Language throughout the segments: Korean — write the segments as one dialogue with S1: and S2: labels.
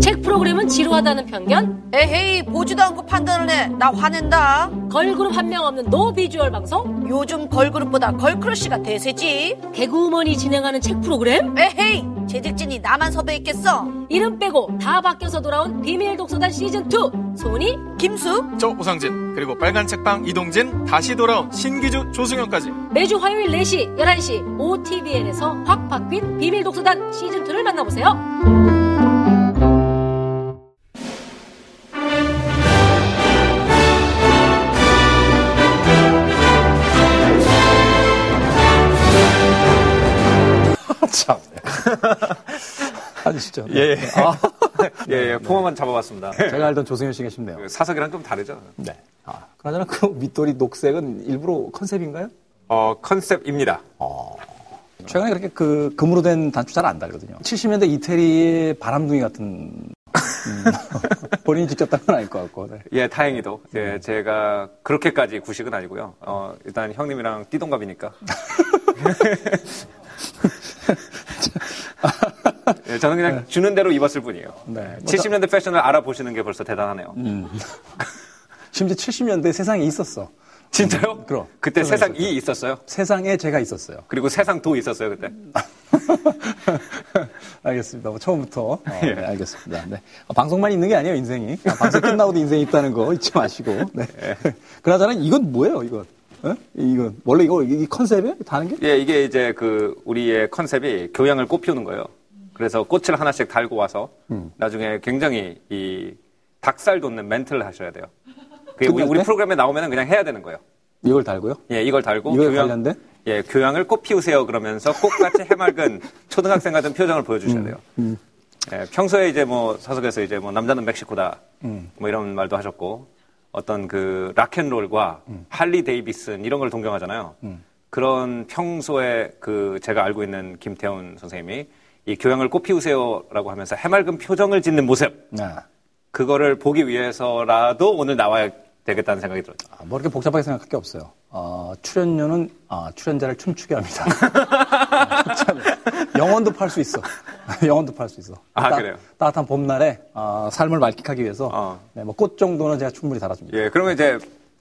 S1: 책 프로그램은 지루하다는 편견?
S2: 에헤이 보지도 않고 판단을 해. 나 화낸다.
S1: 걸그룹 한 명 없는 no visual 방송?
S2: 요즘 걸그룹보다 girl crush가 대세지.
S1: 개그우먼이 진행하는 책 프로그램?
S2: 에헤이 제작진이 나만 섭외했겠어.
S1: 이름 빼고 다 바뀌어서 돌아온 비밀 독서단 시즌 2 송은이
S2: 김숙
S3: 저 오상진 그리고 빨간 책방 이동진 다시 돌아온 신기주 조승현까지
S1: 매주 화요일 4시 11시 O tvN에서 확 바뀐 비밀 독서단 시즌 2를 만나보세요
S4: 참. 아니시죠?
S5: 예, 예.
S4: 아,
S5: 예, 예, 폼만 잡아봤습니다.
S4: 제가 알던 조승현 씨가 싶네요.
S5: 그 사석이랑 좀 다르죠?
S4: 네. 아, 그나저나 그 밑돌이 녹색은 일부러 컨셉인가요?
S5: 어, 컨셉입니다.
S4: 최근에 그렇게 그 금으로 된 단추 잘 안 달거든요. 70년대 이태리의 바람둥이 같은 음, 본인이 직접 딴 건 아닐 것 같고. 네.
S5: 예, 다행히도. 예, 제가 그렇게까지 구식은 아니고요. 어, 일단 형님이랑 띠동갑이니까. 예, 저는 그냥 주는 대로 입었을 뿐이에요.
S4: 네. 뭐
S5: 70년대 패션을 알아보시는 게 벌써 대단하네요.
S4: 심지어 70년대 세상에 있었어.
S5: 진짜요?
S4: 그럼.
S5: 그때
S4: 세상
S5: 이 있었어요?
S4: 세상에 제가 있었어요.
S5: 그리고 세상 도 있었어요, 그때?
S4: 알겠습니다. 뭐 처음부터. 어,
S5: 예.
S4: 네, 알겠습니다. 네. 어, 방송만 있는 게 아니에요, 인생이. 아, 방송 끝나고도 인생이 있다는 거 잊지 마시고. 네.
S5: 예.
S4: 그나저나 이건 뭐예요, 이건? 어? 이건 원래 이거 이 컨셉이에요? 다는 게?
S5: 예, 이게 이제 그 우리의 컨셉이 교양을 꽃피우는 거예요. 그래서 꽃을 하나씩 달고 와서
S4: 음.
S5: 나중에 굉장히 이 닭살 돋는 멘트를 하셔야 돼요. 그게 우리, 우리
S4: 때?
S5: 프로그램에 나오면 그냥 해야 되는 거예요.
S4: 이걸 달고요?
S5: 예, 이걸 달고
S4: 이거에 관련된?
S5: 예, 교양을 꽃 피우세요 그러면서 꽃같이 해맑은 초등학생 같은 표정을
S4: 음,
S5: 보여주셔야 돼요. 예, 평소에 이제 뭐 사석에서 이제 뭐 남자는 멕시코다
S4: 음.
S5: 뭐 이런 말도 하셨고 어떤 그 락앤롤과
S4: 음.
S5: 할리 데이비슨 이런 걸 동경하잖아요. 그런 평소에 그 제가 알고 있는 김태훈 선생님이 이 교양을 꽃 피우세요라고 하면서 해맑은 표정을 짓는 모습
S4: 네.
S5: 그거를 보기 위해서라도 오늘 나와야 되겠다는 생각이 들었죠.
S4: 아, 뭐 이렇게 복잡하게 생각할 게 없어요. 어, 출연료는 아, 출연자를 춤추게 합니다. 영원도 팔 수 있어. 영원도 팔 수 있어.
S5: 아, 그래요?
S4: 따뜻한 봄날에 어, 삶을 만끽하기 위해서
S5: 어.
S4: 네, 뭐꽃 정도는 제가 충분히 달아줍니다.
S5: 예, 그러면 이제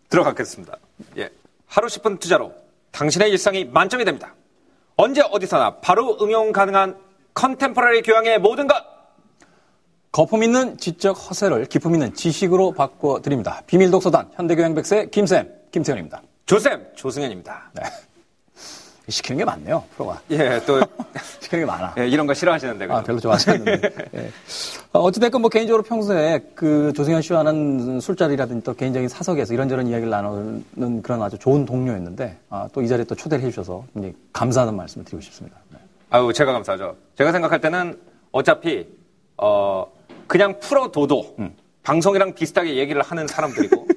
S5: 들어가겠습니다. 예. 하루 10분 투자로 당신의 일상이 만점이 됩니다. 언제 어디서나 바로 응용 가능한 컨템포러리 교양의 모든 것!
S4: 거품 있는 지적 허세를 기품 있는 지식으로 바꿔 드립니다. 비밀 독서단 현대교양 백세 김쌤 김태현입니다.
S5: 조쌤, 조승현입니다.
S4: 네. 시키는 게 많네요, 프로가.
S5: 예, 또,
S4: 시키는 게 많아.
S5: 예, 이런 거 싫어하시는데.
S4: 아,
S5: 그죠?
S4: 별로 좋아하지 않는데. 예. 어, 어찌됐건 뭐 개인적으로 평소에 그 조승현 씨와는 술자리라든지 또 개인적인 사석에서 이런저런 이야기를 나누는 그런 아주 좋은 동료였는데 아, 또 이 자리에 또 초대를 해주셔서 감사하는 말씀을 드리고 싶습니다. 네.
S5: 아유, 제가 감사하죠. 제가 생각할 때는 어차피, 어, 그냥 풀어둬도 방송이랑 비슷하게 얘기를 하는 사람들이고,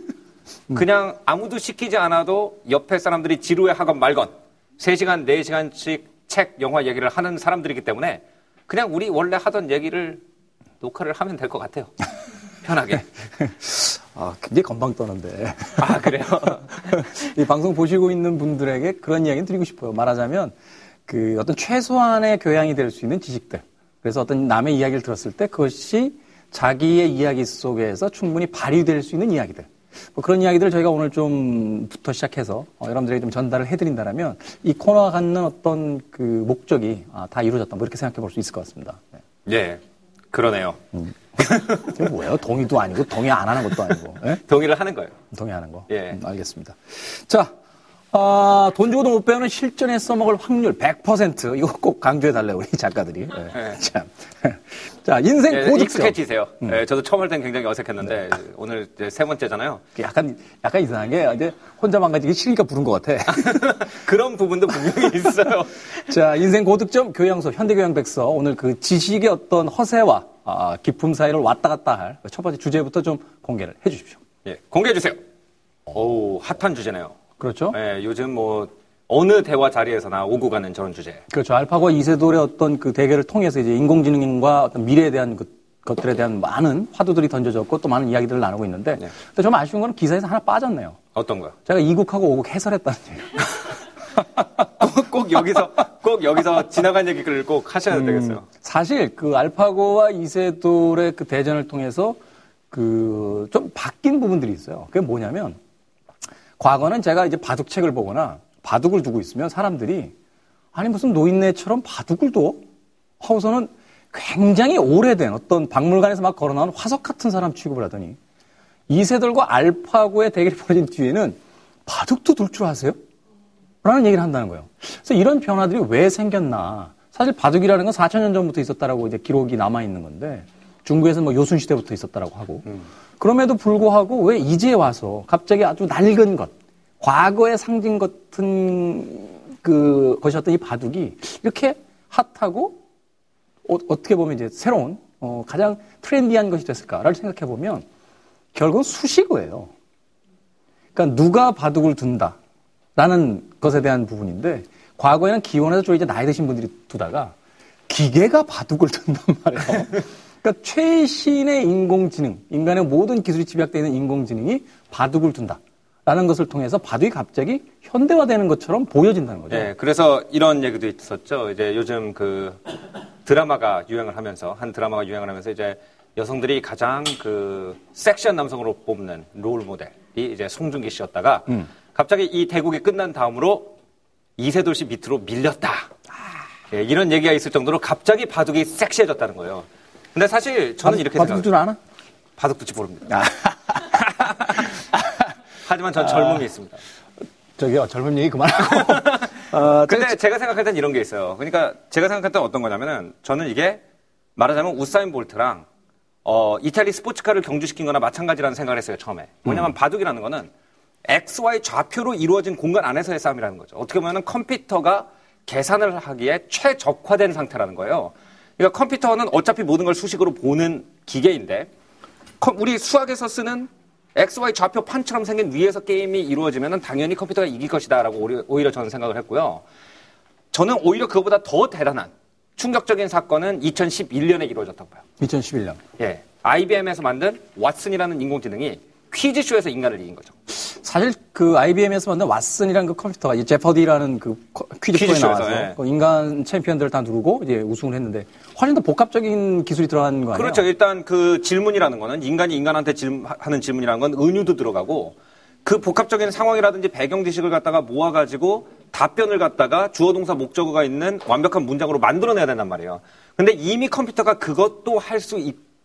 S5: 그냥 아무도 시키지 않아도 옆에 사람들이 지루해 하건 말건 3시간, 4시간씩 책, 영화 얘기를 하는 사람들이기 때문에 그냥 우리 원래 하던 얘기를 녹화를 하면 될 것 같아요. 편하게.
S4: 아, 굉장히 건방 떠는데.
S5: 아, 그래요?
S4: 이 방송 보시고 있는 분들에게 그런 이야기는 드리고 싶어요. 말하자면 그 어떤 최소한의 교양이 될 수 있는 지식들. 그래서 어떤 남의 이야기를 들었을 때 그것이 자기의 이야기 속에서 충분히 발휘될 수 있는 이야기들. 뭐 그런 이야기들을 저희가 오늘 좀부터 시작해서 어, 여러분들에게 좀 전달을 해드린다면 이 코너가 갖는 어떤 그 목적이 아, 다 이루어졌다. 뭐 이렇게 생각해 볼 수 있을 것 같습니다. 네.
S5: 예. 그러네요.
S4: 이게 뭐예요? 동의도 아니고 동의 안 하는 것도 아니고. 예?
S5: 동의를 하는 거예요.
S4: 동의하는 거.
S5: 예.
S4: 음, 알겠습니다. 자, 아, 돈 주고도 못 배우는 실전에 써먹을 확률 100%. 이거 꼭 강조해달래요, 우리 작가들이. 예.
S5: 예.
S4: 참. 자, 인생
S5: 예,
S4: 고득점.
S5: 익숙해지세요. 예, 저도 처음 할 땐 굉장히 어색했는데 오늘 이제 세 번째잖아요.
S4: 약간, 약간 이상한 게, 이제 혼자 망가지기 싫으니까 부른 것 같아.
S5: 그런 부분도 분명히 있어요.
S4: 자, 인생 고득점 교양소 현대교양백서. 오늘 그 지식의 어떤 허세와 아, 기품 사이를 왔다 갔다 할 첫 번째 주제부터 좀 공개를 해 주십시오.
S5: 예, 공개해 주세요. 오, 핫한 주제네요.
S4: 그렇죠?
S5: 예, 요즘 뭐 어느 대화 자리에서나 오고 가는 저런 주제.
S4: 그렇죠. 알파고와 이세돌의 어떤 그 대결을 통해서 이제 인공지능과 어떤 미래에 대한 그 것들에 대한 많은 화두들이 던져졌고 또 많은 이야기들을 나누고 있는데
S5: 네.
S4: 근데 좀 아쉬운 건 기사에서 하나 빠졌네요.
S5: 어떤 거요?
S4: 제가 2국하고 5국 해설했다는 얘기.
S5: 꼭, 꼭 여기서 꼭 여기서 지나간 얘기를 꼭 하셔야
S4: 음.
S5: 되겠어요.
S4: 사실 그 알파고와 이세돌의 그 대전을 통해서 그 좀 바뀐 부분들이 있어요. 그게 뭐냐면 과거는 제가 이제 바둑책을 보거나 바둑을 두고 있으면 사람들이 아니 무슨 노인네처럼 바둑을 둬? 하고서는 굉장히 오래된 어떤 박물관에서 막 걸어나온 화석 같은 사람 취급을 하더니 이세돌과 알파고의 대결이 벌어진 뒤에는 바둑도 둘 줄 아세요? 라는 얘기를 한다는 거예요. 그래서 이런 변화들이 왜 생겼나. 사실 바둑이라는 건 4천 년 전부터 있었다라고 이제 기록이 남아 있는 건데 중국에서 뭐 요순 시대부터 있었다라고 하고 그럼에도 불구하고 왜 이제 와서 갑자기 아주 낡은 것, 과거의 상징 같은 그 것이었던 이 바둑이 이렇게 핫하고 어, 떻게 보면 이제 새로운 어, 가장 트렌디한 것이 됐을까를 생각해 보면 결국은 수식어예요. 그러니까 누가 바둑을 둔다라는 것에 대한 부분인데 과거에는 기원에서 좀 이제 나이 드신 분들이 두다가 기계가 바둑을 둔단 말이에요. 그러니까 최신의 인공지능, 인간의 모든 기술이 집약되어 있는 인공지능이 바둑을 둔다 라는 것을 통해서 바둑이 갑자기 현대화되는 것처럼 보여진다는 거죠.
S5: 네, 그래서 이런 얘기도 있었죠. 이제 요즘 그 드라마가 유행을 하면서 한 드라마가 유행을 하면서 이제 여성들이 가장 그 섹시한 남성으로 뽑는 롤 모델이 이제 송중기 씨였다가 갑자기 이 대국이 끝난 다음으로 이세돌 씨 밑으로 밀렸다. 예, 이런 얘기가 있을 정도로 갑자기 바둑이 섹시해졌다는 거예요. 근데 사실 저는 이렇게
S4: 바둑
S5: 생각해요.
S4: 줄 아나?
S5: 바둑 두지 모릅니다. 하지만 전 젊음이 있습니다.
S4: 저기요, 젊은 얘기 그만하고. 어,
S5: 근데 제가 생각할 땐 이런 게 있어요. 그러니까 제가 생각할 땐 어떤 거냐면은 저는 이게 말하자면 우사인 볼트랑 어, 이탈리 스포츠카를 경주시킨 거나 마찬가지라는 생각을 했어요, 처음에. 뭐냐면 바둑이라는 거는 XY 좌표로 이루어진 공간 안에서의 싸움이라는 거죠. 어떻게 보면은 컴퓨터가 계산을 하기에 최적화된 상태라는 거예요. 그러니까 컴퓨터는 어차피 모든 걸 수식으로 보는 기계인데 컴- 우리 수학에서 쓰는 XY 좌표 판처럼 생긴 위에서 게임이 이루어지면 당연히 컴퓨터가 이길 것이다라고 오히려, 저는 생각을 했고요. 저는 오히려 그거보다 더 대단한 충격적인 사건은 2011년에 이루어졌다고 봐요.
S4: 2011년.
S5: 예. IBM에서 만든 왓슨이라는 인공지능이 퀴즈쇼에서 인간을 이긴 거죠.
S4: 사실 그 IBM에서 만든 왓슨이라는 그 컴퓨터가 이제 제퍼디라는 그 퀴즈
S5: 퀴즈쇼에서,
S4: 나와서
S5: 예.
S4: 그 인간 챔피언들을 다 누르고 이제 우승을 했는데 훨씬 더 복합적인 기술이 들어간 거 아니에요?
S5: 그렇죠. 일단 그 질문이라는 거는 인간이 인간한테 질- 하는 질문이라는 건 은유도 들어가고 그 복합적인 상황이라든지 배경 지식을 갖다가 모아가지고 답변을 갖다가 주어 동사 목적어가 있는 완벽한 문장으로 만들어내야 된단 말이에요. 근데 이미 컴퓨터가 그것도 할 수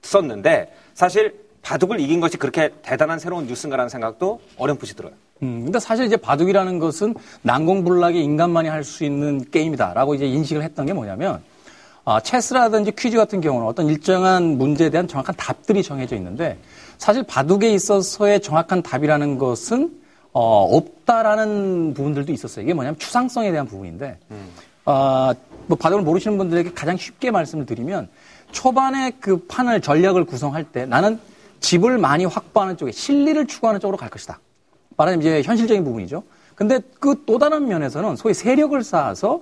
S5: 있었는데 사실 바둑을 이긴 것이 그렇게 대단한 새로운 뉴스인가라는 생각도 어렴풋이 들어요.
S4: 음, 근데 사실 이제 바둑이라는 것은 난공불락의 인간만이 할 수 있는 게임이다라고 이제 인식을 했던 게 뭐냐면 아, 체스라든지 퀴즈 같은 경우는 어떤 일정한 문제에 대한 정확한 답들이 정해져 있는데 사실 바둑에 있어서의 정확한 답이라는 것은 어, 없다라는 부분들도 있었어요. 이게 뭐냐면 추상성에 대한 부분인데 아, 뭐 바둑을 모르시는 분들에게 가장 쉽게 말씀을 드리면 초반에 그 판을 전략을 구성할 때 나는 집을 많이 확보하는 쪽에 실리를 추구하는 쪽으로 갈 것이다. 말하자면 이제 현실적인 부분이죠. 근데 그 또 다른 면에서는 소위 세력을 쌓아서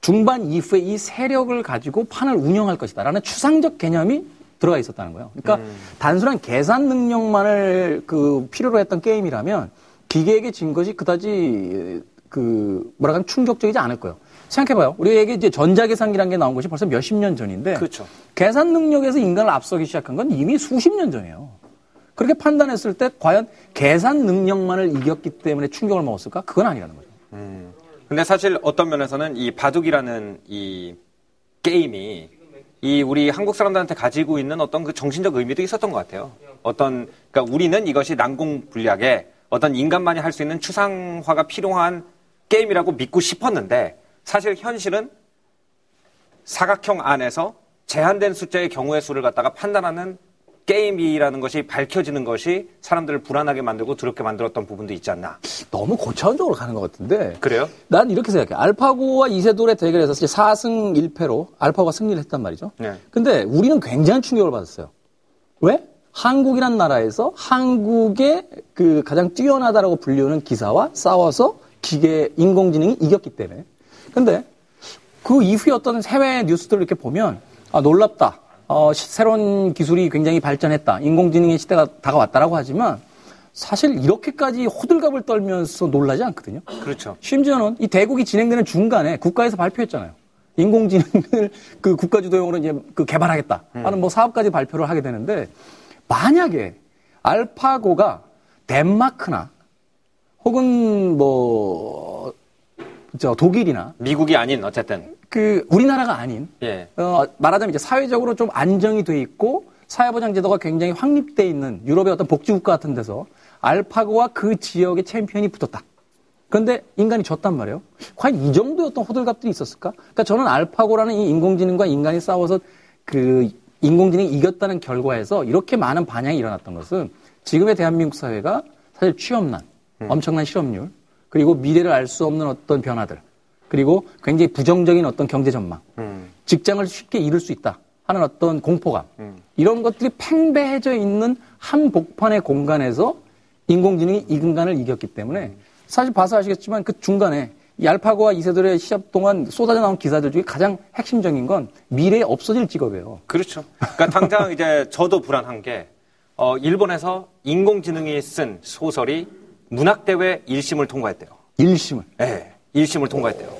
S4: 중반 이후에 이 세력을 가지고 판을 운영할 것이다라는 추상적 개념이 들어가 있었다는 거예요. 그러니까 단순한 계산 능력만을 그 필요로 했던 게임이라면 기계에게 진 것이 그다지 그 뭐라 하면 충격적이지 않을 거예요. 생각해봐요. 우리에게 이제 전자계산기라는 게 나온 것이 벌써 몇십 년 전인데
S5: 그렇죠.
S4: 계산 능력에서 인간을 앞서기 시작한 건 이미 수십 년 전이에요. 그렇게 판단했을 때 과연 계산 능력만을 이겼기 때문에 충격을 먹었을까? 그건 아니라는 거죠.
S5: 근데 사실 어떤 면에서는 이 바둑이라는 이 게임이 이 우리 한국 사람들한테 가지고 있는 어떤 그 정신적 의미도 있었던 것 같아요. 어떤 그러니까 우리는 이것이 난공불락의 어떤 인간만이 할 수 있는 추상화가 필요한 게임이라고 믿고 싶었는데 사실 현실은 사각형 안에서 제한된 숫자의 경우의 수를 갖다가 판단하는 게임이라는 것이 밝혀지는 것이 사람들을 불안하게 만들고 두렵게 만들었던 부분도 있지 않나.
S4: 너무 고차원적으로 가는 것 같은데.
S5: 그래요?
S4: 난 이렇게 생각해. 알파고와 이세돌의 대결에서 이제 4승 1패로 알파고가 승리를 했단 말이죠.
S5: 네.
S4: 근데 우리는 굉장한 충격을 받았어요. 왜? 한국이란 나라에서 한국의 그 가장 뛰어나다라고 불리우는 기사와 싸워서 기계 인공지능이 이겼기 때문에. 근데 그 이후에 어떤 해외 뉴스들을 이렇게 보면 아 놀랍다. 어, 시- 새로운 기술이 굉장히 발전했다. 인공지능의 시대가 다가왔다라고 하지만 사실 이렇게까지 호들갑을 떨면서 놀라지 않거든요.
S5: 그렇죠.
S4: 심지어는 이 대국이 진행되는 중간에 국가에서 발표했잖아요. 인공지능을 그 국가주도용으로 이제 그 개발하겠다 하는 뭐 사업까지 발표를 하게 되는데 만약에 알파고가 덴마크나 혹은 뭐, 저 독일이나
S5: 미국이 아닌 어쨌든
S4: 그 우리나라가 아닌
S5: 예.
S4: 어, 말하자면 이제 사회적으로 좀 안정이 돼 있고 사회보장 제도가 굉장히 확립돼 있는 유럽의 어떤 복지국가 같은 데서 알파고와 그 지역의 챔피언이 붙었다. 그런데 인간이 졌단 말이에요. 과연 이 정도의 어떤 호들갑들이 있었을까? 그러니까 저는 알파고라는 이 인공지능과 인간이 싸워서 그 인공지능이 이겼다는 결과에서 이렇게 많은 반향이 일어났던 것은 지금의 대한민국 사회가 사실 취업난, 엄청난 실업률, 그리고 미래를 알 수 없는 어떤 변화들, 그리고 굉장히 부정적인 어떤 경제 전망, 직장을 쉽게 잃을 수 있다 하는 어떤 공포감, 이런 것들이 팽배해져 있는 한 복판의 공간에서 인공지능이 인간을 이겼기 때문에 사실 봐서 아시겠지만 그 중간에 이 알파고와 이세돌의 시합 동안 쏟아져 나온 기사들 중에 가장 핵심적인 건 미래에 없어질 직업이에요.
S5: 그렇죠. 그러니까 당장 이제 저도 불안한 게 어, 일본에서 인공지능이 쓴 소설이 문학대회 1심을 통과했대요.
S4: 일심을.
S5: 네, 1심을 통과했대요.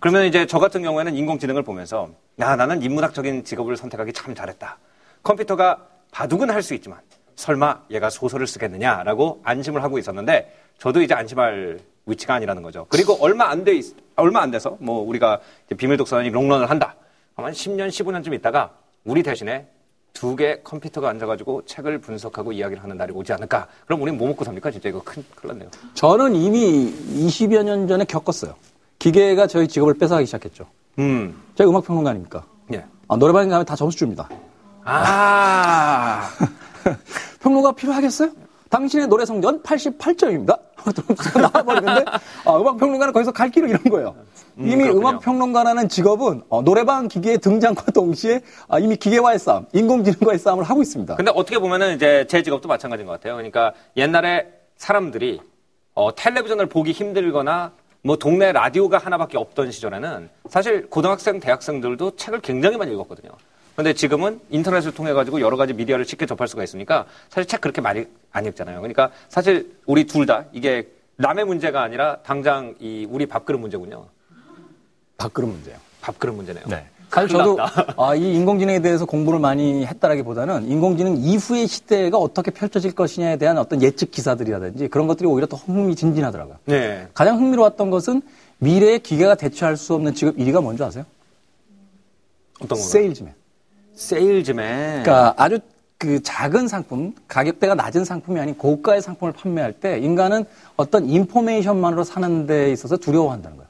S5: 그러면 이제 저 같은 경우에는 인공지능을 보면서 야 나는 인문학적인 직업을 선택하기 참 잘했다. 컴퓨터가 바둑은 할 수 있지만 설마 얘가 소설을 쓰겠느냐라고 안심을 하고 있었는데 저도 이제 안심할 위치가 아니라는 거죠. 그리고 얼마 안 돼, 얼마 안 돼서 뭐 우리가 비밀 독서관이 롱런을 한다. 한 10년, 15년쯤 있다가 우리 대신에 두 개 컴퓨터가 앉아가지고 책을 분석하고 이야기를 하는 날이 오지 않을까. 그럼 우리는 뭐 먹고 삽니까? 진짜 이거 큰, 큰일 났네요.
S4: 저는 이미 20여 년 전에 겪었어요. 기계가 저희 직업을 뺏어가기 시작했죠.
S5: 음,
S4: 제가 음악평론가 아닙니까?
S5: 예.
S4: 아, 노래방에 가면 다 점수 줍니다.
S5: 아,
S4: 평론가 필요하겠어요? 당신의 노래 성적은 88점입니다. 나와버리는데 아, 음악평론가는 거기서 갈 길을 잃은 거예요.
S5: 음,
S4: 이미
S5: 그렇군요.
S4: 음악 평론가라는 직업은 어, 노래방 기계의 등장과 동시에 아, 이미 기계와의 싸움, 인공지능과의 싸움을 하고 있습니다.
S5: 근데 어떻게 보면은 이제 제 직업도 마찬가지인 것 같아요. 그러니까 옛날에 사람들이 어, 텔레비전을 보기 힘들거나 뭐 동네 라디오가 하나밖에 없던 시절에는 사실 고등학생, 대학생들도 책을 굉장히 많이 읽었거든요. 근데 지금은 인터넷을 통해 가지고 여러 가지 미디어를 쉽게 접할 수가 있으니까 사실 책 그렇게 많이 안 읽잖아요. 그러니까 사실 우리 둘 다 이게 남의 문제가 아니라 당장 이 우리 밥그릇 문제군요.
S4: 밥그릇 문제예요.
S5: 밥그릇 문제네요.
S4: 사실
S5: 큰일
S4: 저도. 아, 이 인공지능에 대해서 공부를 많이 했다라기보다는 인공지능 이후의 시대가 어떻게 펼쳐질 것이냐에 대한 어떤 예측 기사들이라든지 그런 것들이 오히려 더 흥미진진하더라고요.
S5: 네.
S4: 가장 흥미로웠던 것은 미래의 기계가 대체할 수 없는 직업 1위가 뭔지 아세요?
S5: 어떤 건가요?
S4: 세일즈맨.
S5: 세일즈맨.
S4: 그러니까 아주 그 작은 상품, 가격대가 낮은 상품이 아닌 고가의 상품을 판매할 때 인간은 어떤 information만으로 사는 데 있어서 두려워한다는 거예요.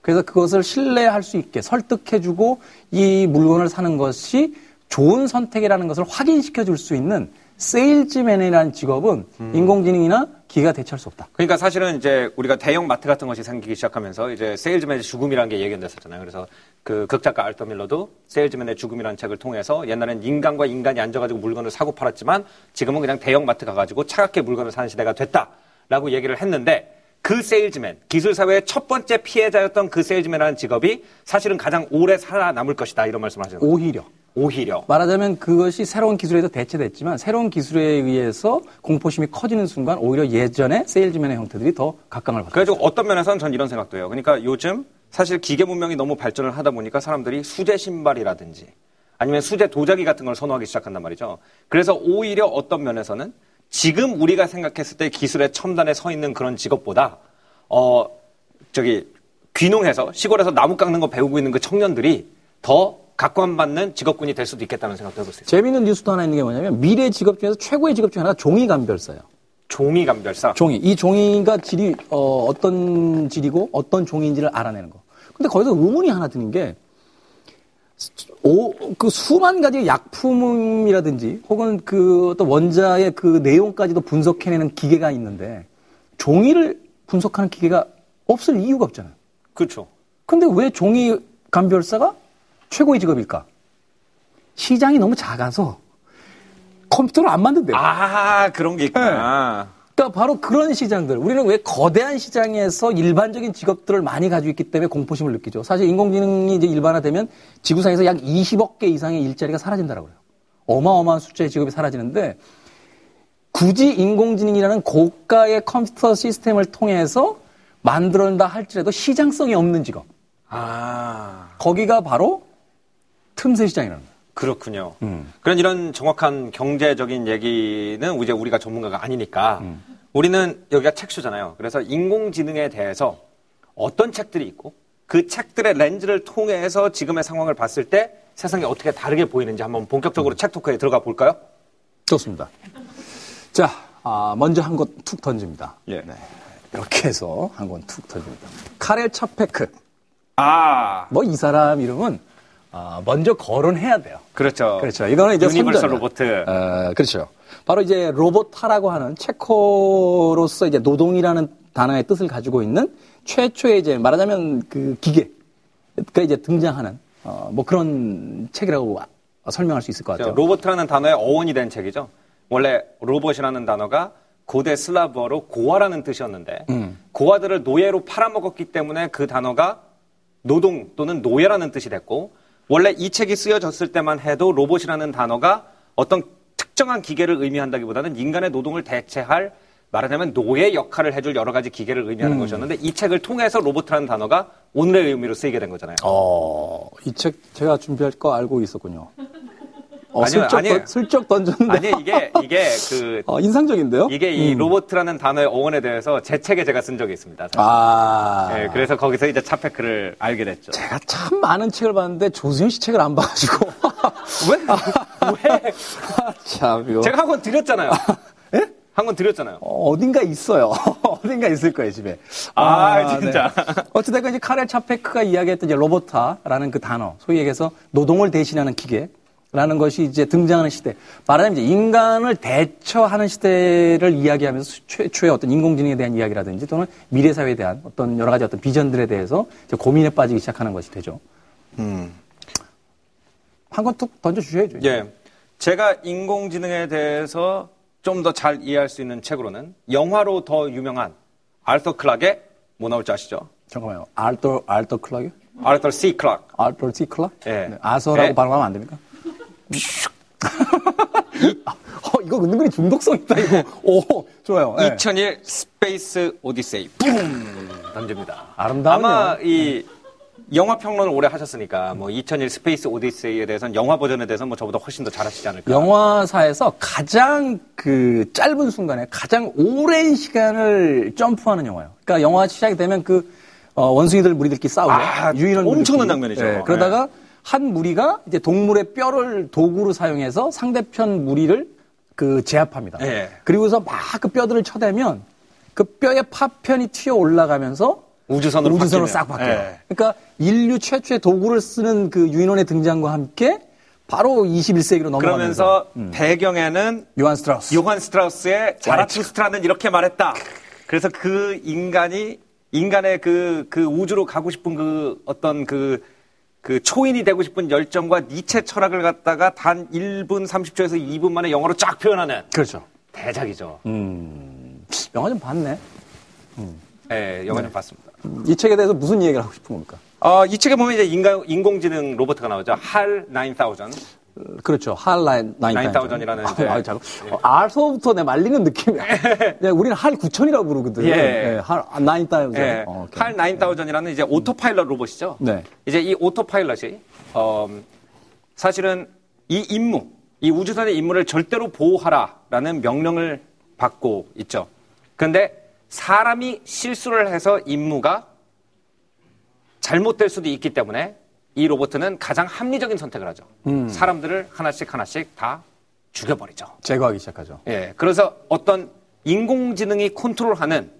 S4: 그래서 그것을 신뢰할 수 있게 설득해주고 이 물건을 사는 것이 좋은 선택이라는 것을 확인시켜 줄 수 있는 세일즈맨이라는 직업은 인공지능이나 기계가 대체할 수 없다.
S5: 그러니까 사실은 이제 우리가 대형 마트 같은 것이 생기기 시작하면서 이제 세일즈맨의 죽음이라는 게 예견됐었잖아요. 그래서 그 극작가 알터 밀러도 세일즈맨의 죽음이라는 책을 통해서 옛날엔 인간과 인간이 앉아가지고 물건을 사고 팔았지만 지금은 그냥 대형 마트 가가지고 차갑게 물건을 사는 시대가 됐다라고 얘기를 했는데 그 세일즈맨, 기술사회의 첫 번째 피해자였던 그 세일즈맨이라는 직업이 사실은 가장 오래 살아남을 것이다 이런 말씀을 하시는 거예요.
S4: 오히려.
S5: 오히려.
S4: 말하자면 그것이 새로운 기술에도 대체됐지만 새로운 기술에 의해서 공포심이 커지는 순간 오히려 예전의 세일즈맨의 형태들이 더 각광을 받죠.
S5: 그래가지고 어떤 면에서는 전 이런 생각도 해요. 그러니까 요즘 사실 기계 문명이 너무 발전을 하다 보니까 사람들이 수제 신발이라든지 아니면 수제 도자기 같은 걸 선호하기 시작한단 말이죠. 그래서 오히려 어떤 면에서는 지금 우리가 생각했을 때 기술의 첨단에 서 있는 그런 직업보다 어 저기 귀농해서 시골에서 나무 깎는 거 배우고 있는 그 청년들이 더 각광받는 직업군이 될 수도 있겠다는 생각도 있어요.
S4: 재미있는 뉴스도 하나 있는 게 뭐냐면 미래 직업 중에서 최고의 직업 중에 하나가 종이 감별사예요.
S5: 종이 감별사.
S4: 종이. 이 종이가 질이 어, 어떤 질이고 어떤 종이인지를 알아내는 거. 근데 거기서 의문이 하나 드는 게 오, 그 수만 가지 약품이라든지 혹은 그 어떤 원자의 그 내용까지도 분석해내는 기계가 있는데 종이를 분석하는 기계가 없을 이유가 없잖아요.
S5: 그렇죠.
S4: 근데 왜 종이 감별사가 최고의 직업일까? 시장이 너무 작아서 컴퓨터를 안 만든대요.
S5: 아 그런 게 있구나.
S4: 그러니까 바로 그런 시장들. 우리는 왜 거대한 시장에서 일반적인 직업들을 많이 가지고 있기 때문에 공포심을 느끼죠. 사실 인공지능이 이제 일반화되면 지구상에서 약 20억 개 이상의 일자리가 사라진다라고 그래요. 어마어마한 숫자의 직업이 사라지는데 굳이 인공지능이라는 고가의 컴퓨터 시스템을 통해서 만들어낸다 할지라도 시장성이 없는 직업.
S5: 아,
S4: 거기가 바로 틈새 시장이라는 거예요.
S5: 그렇군요.
S4: 음.
S5: 그런 이런 정확한 경제적인 얘기는 이제 우리가 전문가가 아니니까 우리는 여기가 책쇼잖아요. 그래서 인공지능에 대해서 어떤 책들이 있고 그 책들의 렌즈를 통해서 지금의 상황을 봤을 때 세상이 어떻게 다르게 보이는지 한번 본격적으로 책 토크에 들어가 볼까요?
S4: 좋습니다. 자, 아, 먼저 한것툭 던집니다.
S5: 예.
S4: 네. 이렇게 해서 한 권 툭 던집니다. 카렐 차페크.
S5: 아,
S4: 뭐 이 사람 이름은 아, 먼저 거론해야 돼요.
S5: 그렇죠.
S4: 그렇죠. 이거는 이제 Universal.
S5: 로보트.
S4: 어, 그렇죠. 바로 이제 robota라고 하는 체코어로서 이제 노동이라는 단어의 뜻을 가지고 있는 최초의 이제 말하자면 그 기계가 이제 등장하는 어, 뭐 그런 책이라고 아- 설명할 수 있을 것 같아요.
S5: 로보트라는 단어의 어원이 된 책이죠. 원래 로봇이라는 단어가 고대 슬라브어로 고아라는 뜻이었는데
S4: 음.
S5: 고아들을 노예로 팔아먹었기 때문에 그 단어가 노동 또는 노예라는 뜻이 됐고 원래 이 책이 쓰여졌을 때만 해도 로봇이라는 단어가 어떤 특정한 기계를 의미한다기보다는 인간의 노동을 대체할 말하자면 노예 역할을 해줄 여러 가지 기계를 의미하는
S4: 음.
S5: 것이었는데 이 책을 통해서 로봇이라는 단어가 오늘의 의미로 쓰이게 된 거잖아요.
S4: 어, 이 책 제가 준비할 거 알고 있었군요. 어,
S5: 아니요,
S4: 슬쩍,
S5: 아니에요.
S4: 던, 슬쩍 던졌는데.
S5: 아니 이게 이게 그
S4: 어, 인상적인데요?
S5: 이게 이
S4: 음.
S5: 로보트라는 단어의 어원에 대해서 제 책에 제가 쓴 적이 있습니다. 사실.
S4: 아.
S5: 예, 그래서 거기서 이제 차페크를 알게 됐죠.
S4: 제가 참 많은 책을 봤는데 조수현 씨 책을 안 봐가지고.
S5: 왜? 왜?
S4: 참, 이거.
S5: 제가 한 권 드렸잖아요.
S4: 예?
S5: 한권 드렸잖아요.
S4: 어, 어딘가 있어요. 어딘가 있을 거예요, 집에.
S5: 아, 진짜.
S4: 어찌됐건 이제 카렐 차페크가 이야기했던 이제 로보타라는 그 단어, 소위 얘기해서 노동을 대신하는 기계 라는 것이 이제 등장하는 시대. 말하자면 이제 인간을 대처하는 시대를 이야기하면서 최초의 어떤 인공지능에 대한 이야기라든지 또는 미래 사회에 대한 어떤 여러 가지 어떤 비전들에 대해서 고민에 빠지기 시작하는 것이 되죠. 한건 툭 던져 주셔야죠.
S5: 예. 제가 인공지능에 대해서 좀 더 잘 이해할 수 있는 책으로는 영화로 더 유명한 알터 클락의 뭐 나올지 아시죠?
S4: 잠깐만요. 알터, 알터 클락이요?
S5: 알터 C 클락.
S4: 알터 티 클락?
S5: 예.
S4: 네, 아서라고
S5: 예.
S4: 발음하면 안 됩니까? 어, 이거 은근히 중독성 있다, 이거. 오, 좋아요. 예.
S5: 2001 스페이스 오디세이. 붐! 던집니다.
S4: 아름다운
S5: 아마
S4: 영화.
S5: 이 영화 평론을 오래 하셨으니까 뭐 2001 스페이스 오디세이에 대해서는 영화 버전에 대해서는 뭐 저보다 훨씬 더 잘하시지 않을까.
S4: 영화사에서 가장 그 짧은 순간에 가장 오랜 시간을 점프하는 영화예요. 그러니까 영화 시작이 되면 그 어, 원숭이들 무리들끼리 싸우죠.
S5: 아,
S4: 유인원
S5: 엄청난
S4: 무리들끼리.
S5: 장면이죠.
S4: 예, 그러다가 한 무리가 이제 동물의 뼈를 도구로 사용해서 상대편 무리를 그 제압합니다.
S5: 예.
S4: 그리고서 막 그 뼈들을 쳐대면 그 뼈의 파편이 튀어 올라가면서
S5: 우주선으로
S4: 우주선으로. 싹 바뀌어요.
S5: 예.
S4: 그러니까 인류 최초의 도구를 쓰는 그 유인원의 등장과 함께 바로 21세기로 넘어가면서
S5: 그러면서 배경에는
S4: 요한 스트라우스.
S5: 요한 스트라우스의 자라투스트라는 이렇게 말했다. 그래서 그 인간이 인간의 그, 그 우주로 가고 싶은 그 어떤 그, 그 초인이 되고 싶은 열정과 니체 철학을 갖다가 단 1분 30초에서 2분 만에 영어로 쫙 표현하는
S4: 그렇죠.
S5: 대작이죠.
S4: 영화 좀 봤네.
S5: 네, 영화 좀 봤습니다.
S4: 이 책에 대해서 무슨 얘기를 하고 싶은 겁니까?
S5: 어, 이 책에 보면 이제 인간, 인공지능 로봇가 나오죠. 할 9000.
S4: 그렇죠. 할라인
S5: 9000 이라는 이제-
S4: 아, 잠깐. 어, 알서부터 내 말리는 느낌이야. 네, 우리는 할 9000이라고 부르거든.
S5: 예.
S4: 네, 할 9000.
S5: 예,
S4: 어.
S5: 할 9000이라는 이제 오토파일럿 로봇이죠.
S4: 네.
S5: 이제 이 오토파일럿이 어, 사실은 이 임무, 이 우주선의 임무를 절대로 보호하라라는 명령을 받고 있죠. 그런데 사람이 실수를 해서 임무가 잘못될 수도 있기 때문에 이 로봇은 가장 합리적인 선택을 하죠. 사람들을 하나씩 하나씩 다 죽여버리죠.
S4: 제거하기 시작하죠.
S5: 예, 그래서 어떤 인공지능이 컨트롤하는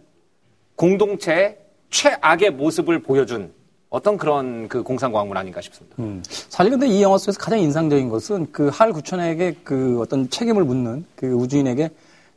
S5: 공동체의 최악의 모습을 보여준 어떤 그런 그 공상과학물 아닌가 싶습니다.
S4: 음. 사실 근데 이 영화 속에서 가장 인상적인 것은 그할 9000에게 그 어떤 책임을 묻는 그 우주인에게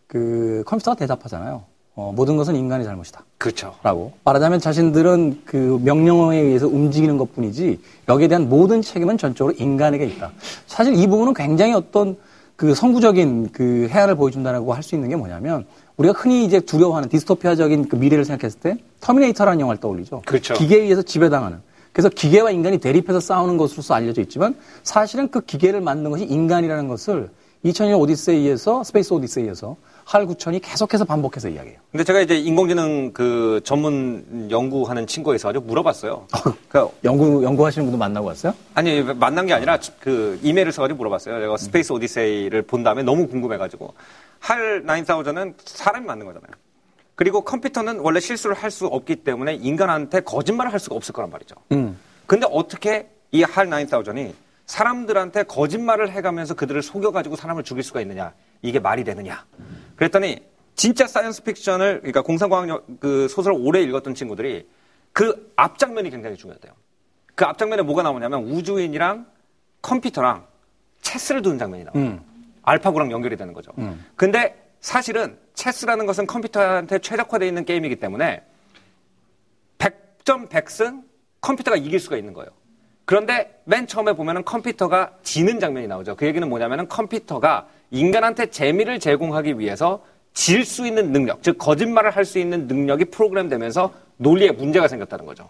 S4: 그 컴퓨터가 대답하잖아요. 어, 모든 것은 인간의 잘못이다.
S5: 그렇죠.
S4: 라고. 말하자면 자신들은 그 명령어에 의해서 움직이는 것 뿐이지 여기에 대한 모든 책임은 전적으로 인간에게 있다. 사실 이 부분은 굉장히 어떤 그 선구적인 그 혜안을 보여준다라고 할 수 있는 게 뭐냐면 우리가 흔히 이제 두려워하는 디스토피아적인 그 미래를 생각했을 때 터미네이터라는 영화를 떠올리죠.
S5: 그렇죠.
S4: 기계에 의해서 지배당하는. 그래서 기계와 인간이 대립해서 싸우는 것으로서 알려져 있지만 사실은 그 기계를 만든 것이 인간이라는 것을 2001 오디세이에서 스페이스 오디세이에서 할 9천이 계속해서 반복해서 이야기해요.
S5: 근데 제가 이제 인공지능 그 전문 연구하는 친구에 있어가지고 물어봤어요. 그
S4: 연구 연구하시는 분도 만나고 왔어요?
S5: 아니 만난 게 아니라 그 이메일을 써가지고 물어봤어요. 내가 스페이스 오디세이를 본 다음에 너무 궁금해가지고 할 9000은 사람이 만든 거잖아요. 그리고 컴퓨터는 원래 실수를 할 수 없기 때문에 인간한테 거짓말을 할 수가 없을 거란 말이죠.
S4: 음.
S5: 근데 어떻게 이 할 9000이 사람들한테 거짓말을 해가면서 그들을 속여가지고 사람을 죽일 수가 있느냐? 이게 말이 되느냐? 그랬더니 진짜 사이언스 픽션을 그러니까 공상과학 그 소설을 오래 읽었던 친구들이 그 앞장면이 굉장히 중요했대요. 그 앞장면에 뭐가 나오냐면 우주인이랑 컴퓨터랑 체스를 두는 장면이 나와요.
S4: 음.
S5: 알파고랑 연결이 되는 거죠. 근데 사실은 체스라는 것은 컴퓨터한테 최적화되어 있는 게임이기 때문에 100점 100승 컴퓨터가 이길 수가 있는 거예요. 그런데 맨 처음에 보면은 컴퓨터가 지는 장면이 나오죠. 그 얘기는 뭐냐면은 컴퓨터가 인간한테 재미를 제공하기 위해서 질 수 있는 능력, 즉 거짓말을 할 수 있는 능력이 프로그램되면서 논리에 문제가 생겼다는 거죠.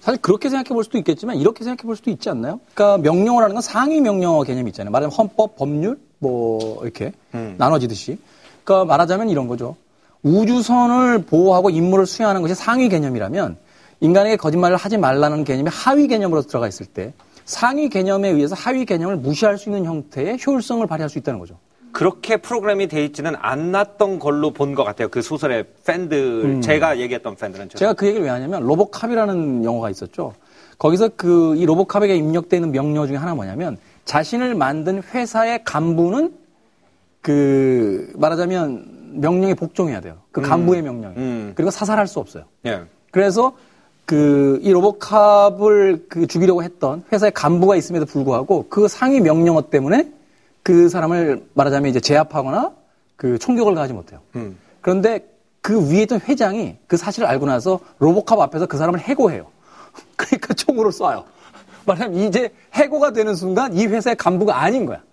S4: 사실 그렇게 생각해 볼 수도 있겠지만 이렇게 생각해 볼 수도 있지 않나요? 그러니까 명령어라는 건 상위 명령어 개념이 있잖아요. 말하자면 헌법, 법률 뭐 이렇게 나눠지듯이. 그러니까 말하자면 이런 거죠. 우주선을 보호하고 임무를 수행하는 것이 상위 개념이라면 인간에게 거짓말을 하지 말라는 개념이 하위 개념으로 들어가 있을 때 상위 개념에 의해서 하위 개념을 무시할 수 있는 형태의 효율성을 발휘할 수 있다는 거죠.
S5: 그렇게 프로그램이 돼 있지는 않았던 걸로 본 것 같아요. 그 소설의 팬들, 제가 얘기했던 팬들은.
S4: 제가 그 얘기를 왜 하냐면 로보캅이라는 영화가 있었죠. 거기서 그 이 로보캅에게 입력되는 명령 중에 하나 뭐냐면 자신을 만든 회사의 간부는 그 말하자면 명령에 복종해야 돼요. 그 간부의 명령에.
S5: 음.
S4: 그리고 사살할 수 없어요.
S5: 예.
S4: 그래서 그 이 로보캅을 그 죽이려고 했던 회사의 간부가 있음에도 불구하고 그 상위 명령어 때문에 그 사람을 말하자면 이제 제압하거나 그 총격을 가하지 못해요.
S5: 음.
S4: 그런데 그 위에 있던 회장이 그 사실을 알고 나서 로보캅 앞에서 그 사람을 해고해요. 그러니까 총으로 쏴요. 말하자면 이제 해고가 되는 순간 이 회사의 간부가 아닌 거야.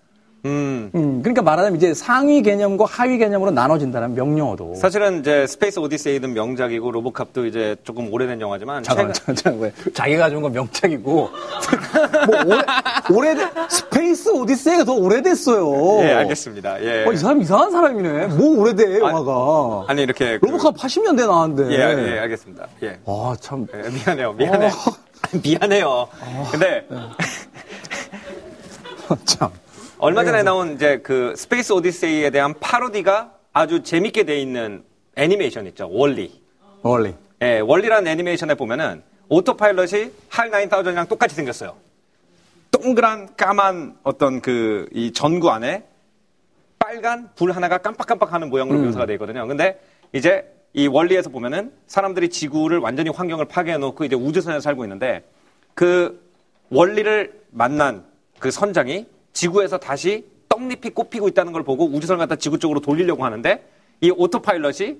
S5: 음.
S4: 음, 그러니까 말하자면 이제 상위 개념과 하위 개념으로 나눠진다는 명령어도.
S5: 사실은 이제 스페이스 오디세이든 명작이고 로보캅도 이제 조금 오래된 영화지만
S4: 잠깐만,
S5: 최근-
S4: 잠깐만, 왜? 자기가 가져온 건 명작이고, 뭐, 오래, 오래된, 스페이스 오디세이가 더 오래됐어요.
S5: 예, 알겠습니다. 예.
S4: 어, 이 사람 이상한 사람이네. 뭐 오래돼, 영화가.
S5: 아니 이렇게 그-
S4: 로보캅 80년대 나왔는데.
S5: 예, 예, 알겠습니다. 예.
S4: 아, 참.
S5: 예, 미안해요. 미안해. 미안해요. 근데
S4: 참.
S5: 얼마 전에 나온 이제 그 스페이스 오디세이에 대한 파로디가 아주 재밌게 돼 있는 애니메이션 있죠. 월리.
S4: 월리.
S5: 예, 월리라는 애니메이션에 보면은 오토파일럿이 할 9000이랑 똑같이 생겼어요. 동그란 까만 어떤 그 이 전구 안에 빨간 불 하나가 깜빡깜빡하는 모양으로 묘사가 되어 있거든요. 근데 이제 이 원리에서 보면은 사람들이 지구를 완전히 환경을 파괴해 놓고 이제 우주선에서 살고 있는데 그 원리를 만난 그 선장이 지구에서 다시 떡잎이 꽃피고 있다는 걸 보고 우주선을 갖다 지구 쪽으로 돌리려고 하는데 이 오토파일럿이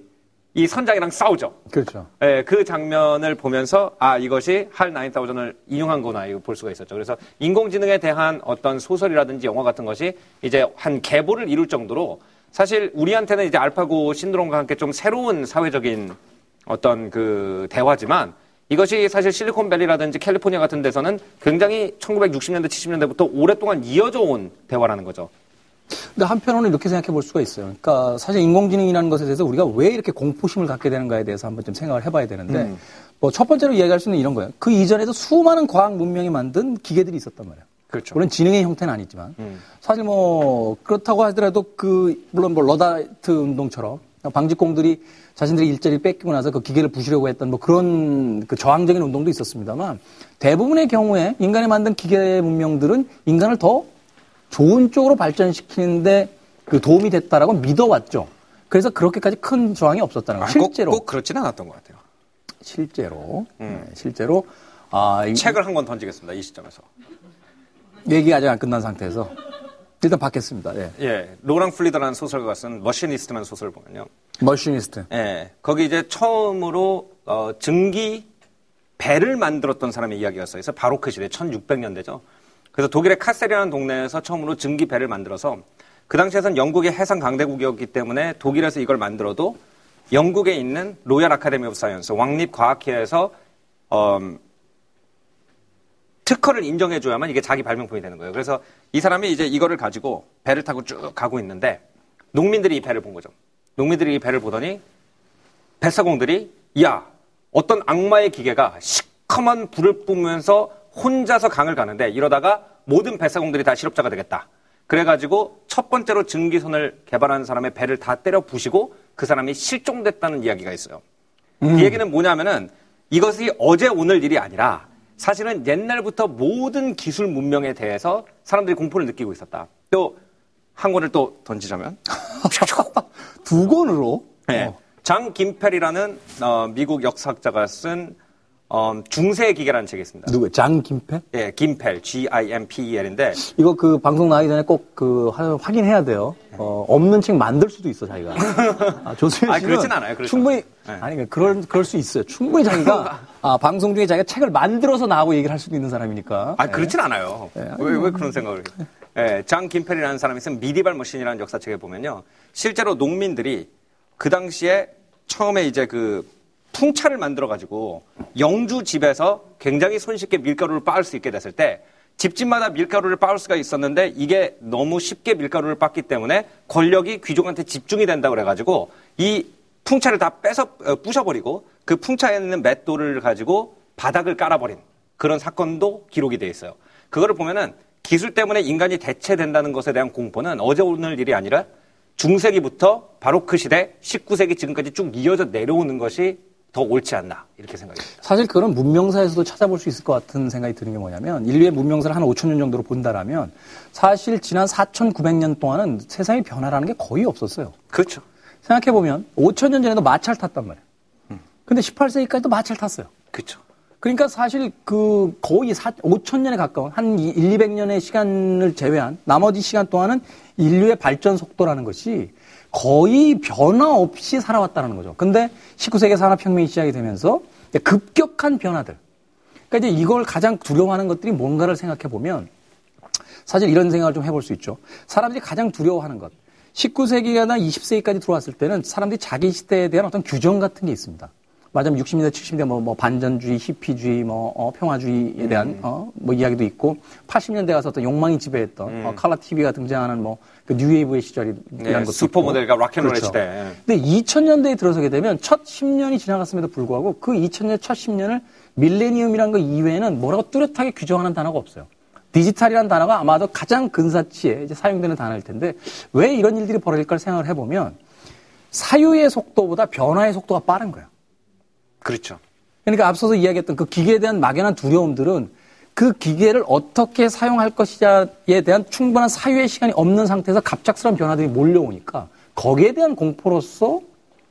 S5: 이 선장이랑 싸우죠.
S4: 그렇죠.
S5: 예, 그 장면을 보면서 아 이것이 할 9000을 인용한 거나 이거 볼 수가 있었죠. 그래서 인공지능에 대한 어떤 소설이라든지 영화 같은 것이 이제 한 계보를 이룰 정도로 사실 우리한테는 이제 알파고 신드롬과 함께 좀 새로운 사회적인 어떤 그 대화지만 이것이 사실 실리콘밸리라든지 캘리포니아 같은 데서는 굉장히 1960년대, 70년대부터 오랫동안 이어져 온 대화라는 거죠.
S4: 근데 한편으로는 이렇게 생각해 볼 수가 있어요. 그러니까 사실 인공지능이라는 것에 대해서 우리가 왜 이렇게 공포심을 갖게 되는가에 대해서 한번 좀 생각을 해봐야 되는데,
S5: 음.
S4: 뭐 첫 번째로 이야기할 수 있는 이런 거예요. 그 이전에도 수많은 과학 문명이 만든 기계들이 있었단 말이에요.
S5: 그렇죠.
S4: 물론 지능의 형태는 아니지만,
S5: 음.
S4: 사실 뭐 그렇다고 하더라도 그 물론 뭐 러다이트 운동처럼 방직공들이 자신들의 일자리를 뺏기고 나서 그 기계를 부수려고 했던 뭐 그런 그 저항적인 운동도 있었습니다만 대부분의 경우에 인간이 만든 기계 문명들은 인간을 더 좋은 쪽으로 발전시키는데 그 도움이 됐다라고 믿어왔죠. 그래서 그렇게까지 큰 저항이 없었다는 거예요. 실제로
S5: 아, 꼭, 꼭 그렇지는 않았던 것 같아요.
S4: 실제로 네, 실제로 아 이,
S5: 책을 한 권 던지겠습니다. 이 시점에서.
S4: 얘기가 아직 안 끝난 상태에서 일단 받겠습니다. 예.
S5: 예, 로랑 플리더라는 소설가가 쓴 머시니스트라는 소설을 보면요.
S4: 머시니스트.
S5: 예, 거기 이제 처음으로 어, 증기 배를 만들었던 사람의 이야기였어요. 그래서 바로크 시대 1600년대죠. 그래서 독일의 카셀이라는 동네에서 처음으로 증기 배를 만들어서 그 당시에선 영국의 해상 강대국이었기 때문에 독일에서 이걸 만들어도 영국에 있는 Royal Academy of Science 왕립 과학회에서 음, 특허를 인정해줘야만 이게 자기 발명품이 되는 거예요. 그래서 이 사람이 이제 이거를 가지고 배를 타고 쭉 가고 있는데 농민들이 이 배를 본 거죠. 농민들이 이 배를 보더니 뱃사공들이 야 어떤 악마의 기계가 시커먼 불을 뿜으면서 혼자서 강을 가는데 이러다가 모든 뱃사공들이 다 실업자가 되겠다. 그래가지고 첫 번째로 증기선을 개발한 사람의 배를 다 때려 부시고 그 사람이 실종됐다는 이야기가 있어요. 그 얘기는 뭐냐면은 이것이 어제 오늘 일이 아니라 사실은 옛날부터 모든 기술 문명에 대해서 사람들이 공포를 느끼고 있었다. 또 한 권을 또 던지자면
S4: 두 권으로
S5: 네.
S4: 어.
S5: 장 김펠이라는 어, 미국 역사학자가 쓴 어, 중세 기계라는 책이 있습니다.
S4: 누구 장 김패?
S5: 예, 김펠, G-I-M-P-E-L인데
S4: 이거 그 방송 나가기 전에 꼭 그 확인해야 돼요. 어, 없는 책 만들 수도 있어 자기가. 아, 조수현
S5: 아니,
S4: 씨는
S5: 그렇진 않아요. 그렇죠.
S4: 충분히
S5: 네.
S4: 아니 그럴 그럴 수 있어요. 충분히 자기가 아, 방송 중에 자기가 책을 만들어서 나하고 얘기를 할 수도 있는 사람이니까.
S5: 아, 그렇진 않아요. 왜, 왜 그런 생각을 해요? 예, 장 김펠이라는 사람이 쓴 미디발 머신이라는 역사책에 보면요. 실제로 농민들이 그 당시에 처음에 이제 그 풍차를 만들어가지고 영주 집에서 굉장히 손쉽게 밀가루를 빻을 수 있게 됐을 때 집집마다 밀가루를 빻을 수가 있었는데 이게 너무 쉽게 밀가루를 빻기 때문에 권력이 귀족한테 집중이 된다고 그래가지고 이 풍차를 다 빼서 어, 부셔버리고 그 풍차에 있는 맷돌을 가지고 바닥을 깔아버린 그런 사건도 기록이 돼 있어요. 그거를 보면은 기술 때문에 인간이 대체된다는 것에 대한 공포는 어제 오늘 일이 아니라 중세기부터 바로크 시대 19세기 지금까지 쭉 이어져 내려오는 것이 더 옳지 않나 이렇게 생각이 듭니다.
S4: 사실 그런 문명사에서도 찾아볼 수 있을 것 같은 생각이 드는 게 뭐냐면 인류의 문명사를 한 5천 년 정도로 본다라면 사실 지난 4,900년 동안은 세상의 변화라는 게 거의 없었어요.
S5: 그렇죠.
S4: 생각해 보면 5천 년 전에도 마차를 탔단 말이에요. 근데 18세기까지도 마차를 탔어요.
S5: 그렇죠.
S4: 그러니까 사실 그 거의 4, 5천 년에 가까운 한 1, 200년의 시간을 제외한 나머지 시간 동안은 인류의 발전 속도라는 것이 거의 변화 없이 살아왔다는 거죠. 근데 19세기 산업혁명이 시작이 되면서 급격한 변화들. 그러니까 이제 이걸 가장 두려워하는 것들이 뭔가를 생각해 보면 사실 이런 생각을 좀 해볼 수 있죠. 사람들이 가장 두려워하는 것. 19세기나 20세기까지 들어왔을 때는 사람들이 자기 시대에 대한 어떤 규정 같은 게 있습니다. 맞으면 60년대, 70년대 뭐, 뭐 반전주의, 히피주의, 뭐 어, 평화주의에 대한 어, 뭐 이야기도 있고 80년대 가서 어떤 욕망이 지배했던 어, 칼라 TV가 등장하는 뭐그 뉴웨이브의 시절이라는
S5: 네,
S4: 것도
S5: 슈퍼모델과. 락앤롤의
S4: 그렇죠.
S5: 시대.
S4: 근데 2000년대에 들어서게 되면 첫 10년이 지나갔음에도 불구하고 그 2000년 첫 10년을 밀레니엄이라는 거 이외에는 뭐라고 뚜렷하게 규정하는 단어가 없어요. 디지털이라는 단어가 아마도 가장 근사치에 이제 사용되는 단어일 텐데 왜 이런 일들이 벌어질까 생각을 해보면 사유의 속도보다 변화의 속도가 빠른 거예요.
S5: 그렇죠.
S4: 그러니까 앞서서 이야기했던 그 기계에 대한 막연한 두려움들은 그 기계를 어떻게 사용할 것이냐에 대한 충분한 사유의 시간이 없는 상태에서 갑작스러운 변화들이 몰려오니까 거기에 대한 공포로서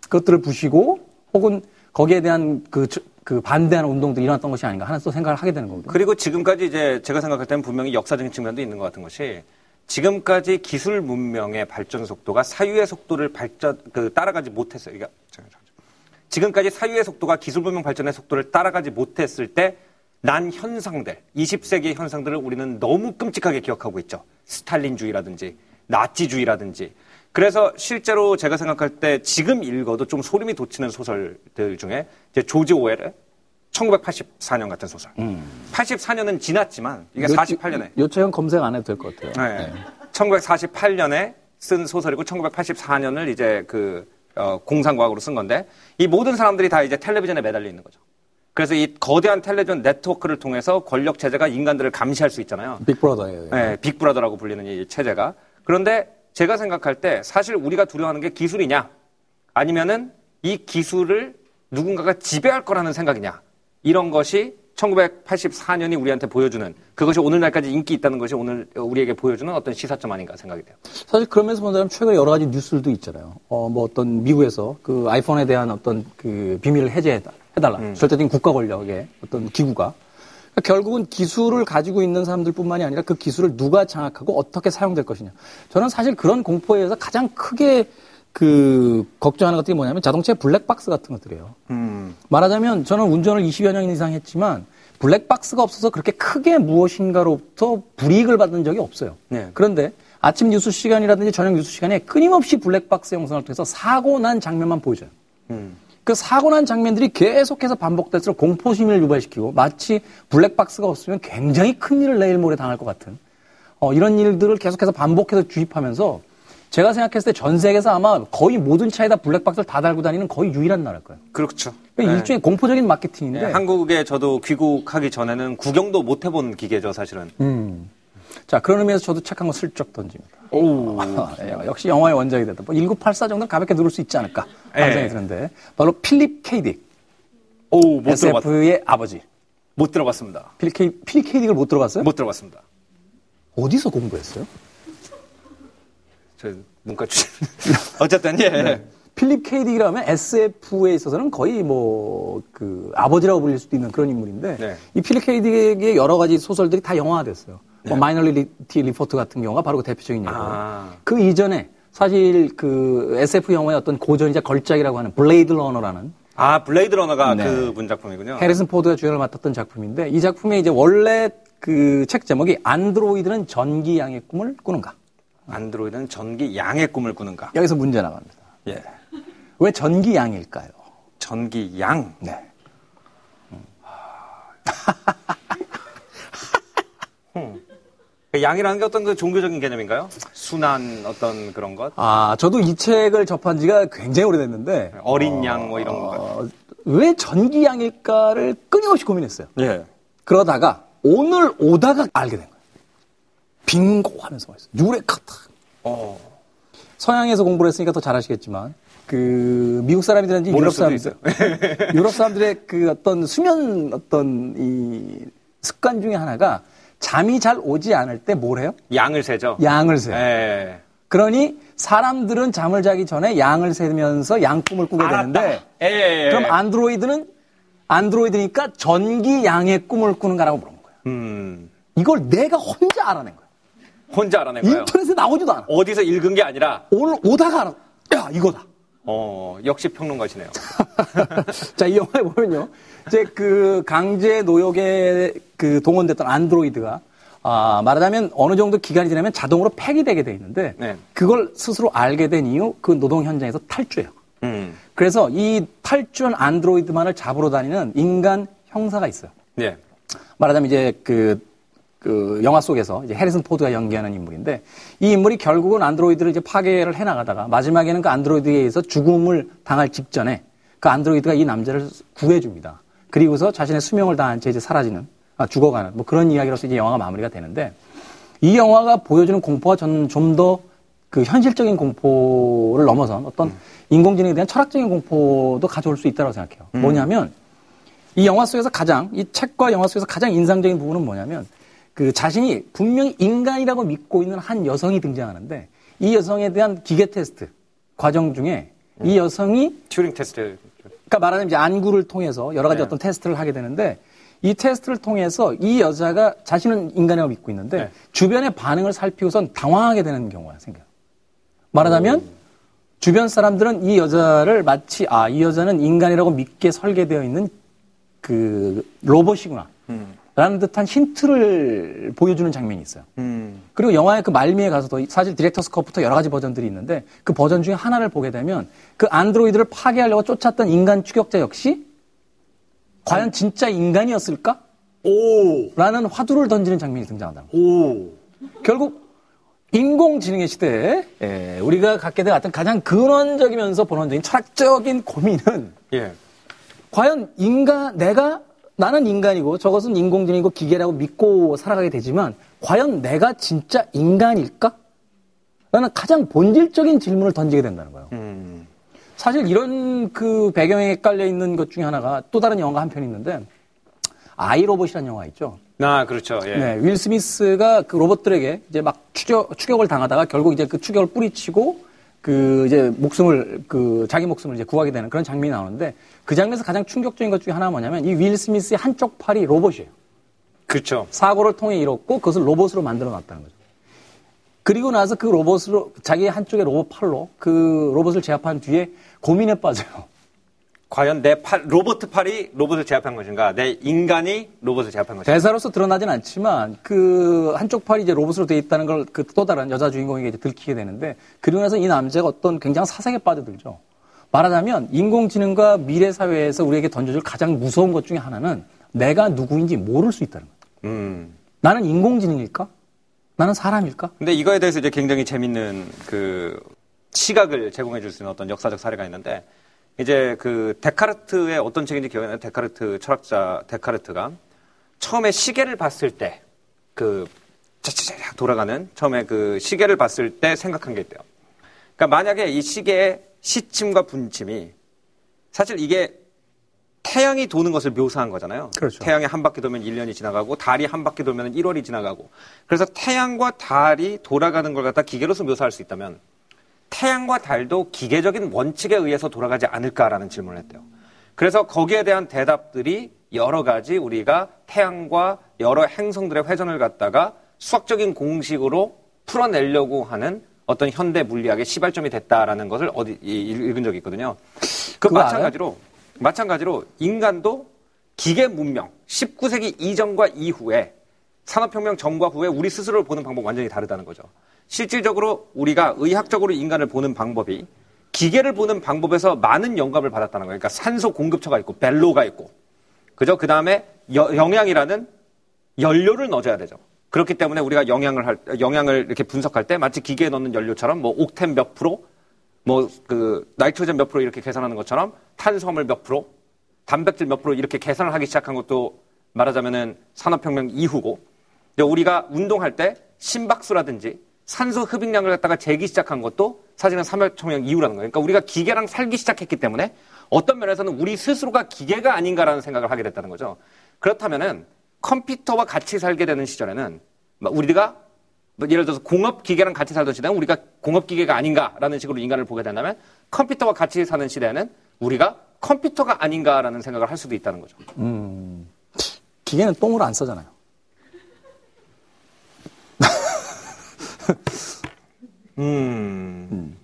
S4: 그것들을 부시고 혹은 거기에 대한 그, 그 반대하는 운동도 일어났던 것이 아닌가 하는 또 생각을 하게 되는 거거든요.
S5: 그리고 지금까지 이제 제가 생각할 때는 분명히 역사적인 측면도 있는 것 같은 것이 지금까지 기술 문명의 발전 속도가 사유의 속도를 발전 그 따라가지 못했어요. 그러니까. 지금까지 사유의 속도가 기술 문명 발전의 속도를 따라가지 못했을 때 난 현상들, 20세기의 현상들을 우리는 너무 끔찍하게 기억하고 있죠. 스탈린주의라든지 나치주의라든지. 그래서 실제로 제가 생각할 때 지금 읽어도 좀 소름이 돋치는 소설들 중에 이제 조지 오웰의 1984년 같은 소설. 84년은 지났지만 이게 48년에
S4: 요청은 검색 안 해도 될 것 같아요.
S5: 네. 1948년에 쓴 소설이고 1984년을 이제 그 어, 공상과학으로 쓴 건데 이 모든 사람들이 다 이제 텔레비전에 매달려 있는 거죠. 그래서 이 거대한 텔레비전 네트워크를 통해서 권력 체제가 인간들을 감시할 수 있잖아요.
S4: 빅브라더예요.
S5: 네, 빅브라더라고 불리는 이 체제가. 그런데 제가 생각할 때 사실 우리가 두려워하는 게 기술이냐 아니면은 이 기술을 누군가가 지배할 거라는 생각이냐 이런 것이 1984년이 우리한테 보여주는 그것이 오늘날까지 인기 있다는 것이 오늘 우리에게 보여주는 어떤 시사점 아닌가 생각이 돼요.
S4: 사실 그러면서 본다면 최근에 여러 가지 뉴스들도 있잖아요. 어, 뭐 어떤 미국에서 그 아이폰에 대한 어떤 그 비밀을 해제해달라. 절대적인 국가 권력의 어떤 기구가. 그러니까 결국은 기술을 가지고 있는 사람들 뿐만이 아니라 그 기술을 누가 장악하고 어떻게 사용될 것이냐. 저는 사실 그런 공포에 의해서 가장 크게 그 걱정하는 것들이 뭐냐면 자동차의 블랙박스 같은 것들이에요. 말하자면 저는 운전을 20여 년 이상 했지만 블랙박스가 없어서 그렇게 크게 무엇인가로부터 불이익을 받은 적이 없어요.
S5: 네.
S4: 그런데 아침 뉴스 시간이라든지 저녁 뉴스 시간에 끊임없이 블랙박스 영상을 통해서 사고 난 장면만 보여줘요. 그 사고 난 장면들이 계속해서 반복될수록 공포심을 유발시키고 마치 블랙박스가 없으면 굉장히 큰 일을 내일 모레 당할 것 같은 어, 이런 일들을 계속해서 반복해서 주입하면서 제가 생각했을 때 전 세계에서 아마 거의 모든 차에다 블랙박스를 다 달고 다니는 거의 유일한 나라일 거예요.
S5: 그렇죠.
S4: 그러니까
S5: 네.
S4: 일종의 공포적인 마케팅인데
S5: 네, 한국에 저도 귀국하기 전에는 구경도 못 해본 기계죠, 사실은.
S4: 음. 자, 그런 의미에서 저도 책 한 권 슬쩍 던집니다.
S5: 오.
S4: 예, 역시 영화의 원작이 됐다. 뭐 1984 정도는 가볍게 누를 수 있지 않을까
S5: 예.
S4: 생각이 드는데 바로 필립 케이 딕,
S5: 오, 못 들어봤,
S4: SF의 아버지.
S5: 못 들어봤습니다.
S4: 필립, 케이, 필립 케이 딕을 못 들어봤어요?
S5: 못 들어봤습니다.
S4: 어디서 공부했어요?
S5: 저 문과 출신. 어쨌든, 예.
S4: 필립 케이 딕이라면 SF에 있어서는 거의 뭐 그 아버지라고 불릴 수도 있는 그런 인물인데
S5: 네.
S4: 이 필립 케이 딕의 여러 가지 소설들이 다 영화화 됐어요. 뭐 마이너리티 리포트 같은 경우가 바로 그 대표적인 예고.
S5: 아.
S4: 그 이전에 사실 그 SF 영화의 어떤 고전이자 걸작이라고 하는 블레이드 러너라는
S5: 아, 블레이드 러너가
S4: 네.
S5: 그분 작품이군요.
S4: 해리슨 포드가 주연을 맡았던 작품인데 이 작품의 이제 원래 그 책 제목이 안드로이드는 전기 양의 꿈을 꾸는가.
S5: 안드로이드는 전기 양의 꿈을 꾸는가.
S4: 여기서 문제 나갑니다.
S5: 예.
S4: 왜 전기 양일까요?
S5: 전기 양.
S4: 네.
S5: 그 양이라는 게 어떤 그 종교적인 개념인가요? 순한 어떤 그런 것?
S4: 아, 저도 이 책을 접한 지가 굉장히 오래됐는데
S5: 어린 양뭐 이런 거.
S4: 어, 왜 전기 양일까를 끊임없이 고민했어요.
S5: 예.
S4: 그러다가 오늘 오다가 알게 된 거예요. 빙고 하면서 말했어요. 유레카타.
S5: 어.
S4: 서양에서 공부를 했으니까 더 잘 아시겠지만 그 미국 사람이든지 유럽 사람들 유럽 사람들의 그 어떤 수면 어떤 이 습관 중에 하나가 잠이 잘 오지 않을 때 뭘 해요?
S5: 양을 세죠.
S4: 양을 세요.
S5: 예.
S4: 그러니 사람들은 잠을 자기 전에 양을 세면서 양꿈을 꾸게 되는데
S5: 예, 예, 예.
S4: 그럼 안드로이드는 안드로이드니까 전기 양의 꿈을 꾸는가라고 물어본 거예요.
S5: 음.
S4: 이걸 내가 혼자 알아낸 거예요.
S5: 혼자 알아낸 거예요.
S4: 인터넷에 나오지도 않아.
S5: 어디서 읽은 게 아니라
S4: 오늘 오다가 알아. 야 이거다.
S5: 어, 역시 평론가시네요.
S4: 자, 이 영화에 보면요. 이제 그 강제 노역에 그 동원됐던 안드로이드가 아, 말하자면 어느 정도 기간이 지나면 자동으로 폐기되게 돼 있는데
S5: 네.
S4: 그걸 스스로 알게 된 이유 그 노동 현장에서 탈주해요.
S5: 음.
S4: 그래서 이 탈주한 안드로이드만을 잡으러 다니는 인간 형사가 있어요.
S5: 예.
S4: 말하자면 이제 그, 그 영화 속에서 이제 해리슨 포드가 연기하는 인물인데 이 인물이 결국은 안드로이드를 이제 파괴를 해 나가다가 마지막에는 그 안드로이드에 의해서 죽음을 당할 직전에 그 안드로이드가 이 남자를 구해 줍니다. 그리고서 자신의 수명을 다한 채 이제 사라지는, 아, 죽어가는 뭐 그런 이야기로서 이제 영화가 마무리가 되는데 이 영화가 보여주는 공포가 저는 좀 더 그 현실적인 공포를 넘어선 어떤 인공지능에 대한 철학적인 공포도 가져올 수 있다고 생각해요. 뭐냐면 이 영화 속에서 가장 이 책과 영화 속에서 가장 인상적인 부분은 뭐냐면 그 자신이 분명히 인간이라고 믿고 있는 한 여성이 등장하는데 이 여성에 대한 기계 테스트 과정 중에 이 여성이
S5: 튜링 테스트.
S4: 그러니까 말하자면 이제 안구를 통해서 여러 가지
S5: 네.
S4: 어떤 테스트를 하게 되는데 이 테스트를 통해서 이 여자가 자신은 인간이라고 믿고 있는데
S5: 네.
S4: 주변의 반응을 살피고선 당황하게 되는 경우가 생겨요. 말하자면 주변 사람들은 이 여자를 마치 아 이 여자는 인간이라고 믿게 설계되어 있는 그 로봇이구나 라는 듯한 힌트를 보여주는 장면이 있어요.
S5: 음.
S4: 그리고 영화의 그 말미에 가서도 사실 director's cut부터 여러 가지 버전들이 있는데 그 버전 중에 하나를 보게 되면 그 안드로이드를 파괴하려고 쫓았던 인간 추격자 역시 과연 진짜 인간이었을까?
S5: 오!
S4: 라는 화두를 던지는 장면이 등장한다.
S5: 오!
S4: 결국 인공지능의 시대에 예, 우리가 갖게 된 어떤 가장 근원적이면서 본원적인 철학적인 고민은
S5: 예.
S4: 과연 인간 내가 나는 인간이고 저것은 인공지능이고 기계라고 믿고 살아가게 되지만 과연 내가 진짜 인간일까? 라는 가장 본질적인 질문을 던지게 된다는 거예요.
S5: 음.
S4: 사실 이런 그 배경에 깔려 있는 것 중에 하나가 또 다른 영화가 한 편 있는데 아이로봇이라는 영화 있죠.
S5: 아, 그렇죠. 예.
S4: 네, 윌 스미스가 그 로봇들에게 이제 막 추격, 추격을 당하다가 결국 이제 그 추격을 뿌리치고 그 이제 목숨을 그 자기 목숨을 이제 구하게 되는 그런 장면이 나오는데 그 장면에서 가장 충격적인 것 중에 하나가 뭐냐면 이 윌 스미스의 한쪽 팔이 로봇이에요.
S5: 그렇죠.
S4: 사고를 통해 잃었고 그것을 로봇으로 만들어 놨다는 거죠. 그리고 나서 그 로봇으로 자기의 한쪽의 로봇 팔로 그 로봇을 제압한 뒤에 고민에 빠져요.
S5: 과연 내 팔, 로봇 팔이 로봇을 제압한 것인가? 내 인간이 로봇을 제압한 것인가?
S4: 대사로서 드러나진 않지만 그 한쪽 팔이 이제 로봇으로 돼 있다는 걸 그 또 다른 여자 주인공에게 이제 들키게 되는데 그러고 나서 이 남자가 어떤 굉장한 사색에 빠져들죠. 말하자면 인공지능과 미래 사회에서 우리에게 던져줄 가장 무서운 것 중에 하나는 내가 누구인지 모를 수 있다는 거예요.
S5: 음.
S4: 나는 인공지능일까? 나는 사람일까?
S5: 근데 이거에 대해서 이제 굉장히 재밌는 그 시각을 제공해 줄 수 있는 어떤 역사적 사례가 있는데 이제 그 데카르트의 어떤 책인지 기억이 나요. 데카르트 철학자 데카르트가 처음에 시계를 봤을 때 그 차차차 돌아가는 처음에 그 시계를 봤을 때 생각한 게 있대요. 그러니까 만약에 이 시계의 시침과 분침이 사실 이게 태양이 도는 것을 묘사한 거잖아요.
S4: 그렇죠.
S5: 태양이 한 바퀴 돌면 1년이 지나가고 달이 한 바퀴 돌면 1월이 지나가고 그래서 태양과 달이 돌아가는 걸 갖다 기계로서 묘사할 수 있다면 태양과 달도 기계적인 원칙에 의해서 돌아가지 않을까라는 질문을 했대요. 그래서 거기에 대한 대답들이 여러 가지 우리가 태양과 여러 행성들의 회전을 갖다가 수학적인 공식으로 풀어내려고 하는 어떤 현대 물리학의 시발점이 됐다라는 것을 어디 이- 읽은 적이 있거든요. 그 마찬가지로 마찬가지로 인간도 기계 문명 19세기 이전과 이후에 산업혁명 전과 후에 우리 스스로를 보는 방법 이 완전히 다르다는 거죠. 실질적으로 우리가 의학적으로 인간을 보는 방법이 기계를 보는 방법에서 많은 영감을 받았다는 거예요. 그러니까 산소 공급처가 있고 벨로가 있고 그죠? 그 다음에 영양이라는 연료를 넣어줘야 되죠. 그렇기 때문에 우리가 영양을 할, 영양을 이렇게 분석할 때 마치 기계에 넣는 연료처럼 뭐 옥텐 몇 프로, 뭐 그 나이트로젠 몇 프로 이렇게 계산하는 것처럼 탄수화물 몇 프로, 단백질 몇 프로 이렇게 계산을 하기 시작한 것도 말하자면은 산업혁명 이후고 근데 우리가 운동할 때 심박수라든지 산소 흡입량을 갖다가 재기 시작한 것도 사실은 산업혁명 이후라는 거예요. 그러니까 우리가 기계랑 살기 시작했기 때문에 어떤 면에서는 우리 스스로가 기계가 아닌가라는 생각을 하게 됐다는 거죠. 그렇다면은 컴퓨터와 같이 살게 되는 시절에는 막 우리가 뭐 예를 들어서 공업 기계랑 같이 살던 시대는 우리가 공업 기계가 아닌가라는 식으로 인간을 보게 된다면 컴퓨터와 같이 사는 시대에는 우리가 컴퓨터가 아닌가라는 생각을 할 수도 있다는 거죠.
S4: 기계는 똥을 안 써잖아요.
S5: 음.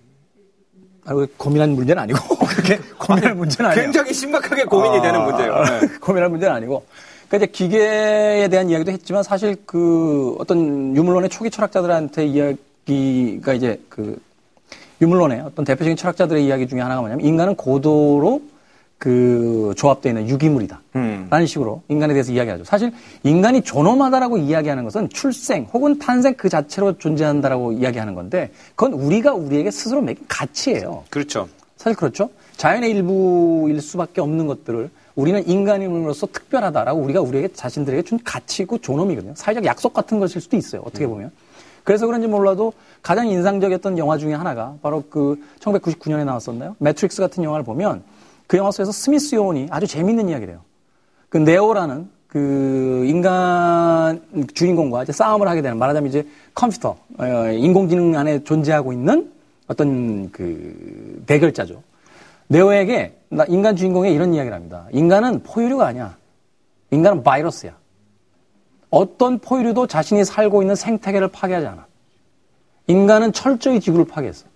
S4: 아, 그 고민한 문제는 아니고 그렇게 고민할 문제는 아니에요.
S5: 굉장히 심각하게 고민이 되는 문제예요. 네.
S4: 고민할 문제는 아니고. 그러니까 이제 기계에 대한 이야기도 했지만 사실 그 어떤 유물론의 초기 철학자들한테 이야기가 이제 그 유물론의 어떤 대표적인 철학자들의 이야기 중에 하나가 뭐냐면 인간은 고도로 그 조합되어 있는 유기물이다.
S5: 음.
S4: 라는 식으로 인간에 대해서 이야기하죠. 사실 인간이 존엄하다라고 이야기하는 것은 출생 혹은 탄생 그 자체로 존재한다라고 이야기하는 건데 그건 우리가 우리에게 스스로 매긴 가치예요.
S5: 그렇죠.
S4: 사실 그렇죠. 자연의 일부일 수밖에 없는 것들을 우리는 인간임으로써 특별하다라고 우리가 우리에게 자신들에게 준 가치고 존엄이거든요. 사회적 약속 같은 것일 수도 있어요. 어떻게 보면. 그래서 그런지 몰라도 가장 인상적이었던 영화 중에 하나가 바로 그 1999년에 나왔었나요? 매트릭스 같은 영화를 보면 그 영화 속에서 스미스 요원이 아주 재밌는 이야기를 해요. 그 네오라는 그 인간 주인공과 이제 싸움을 하게 되는 말하자면 이제 컴퓨터, 어, 인공지능 안에 존재하고 있는 어떤 그 대결자죠. 네오에게 나 인간 주인공에 이런 이야기를 합니다. 인간은 포유류가 아니야. 인간은 바이러스야. 어떤 포유류도 자신이 살고 있는 생태계를 파괴하지 않아. 인간은 철저히 지구를 파괴했어.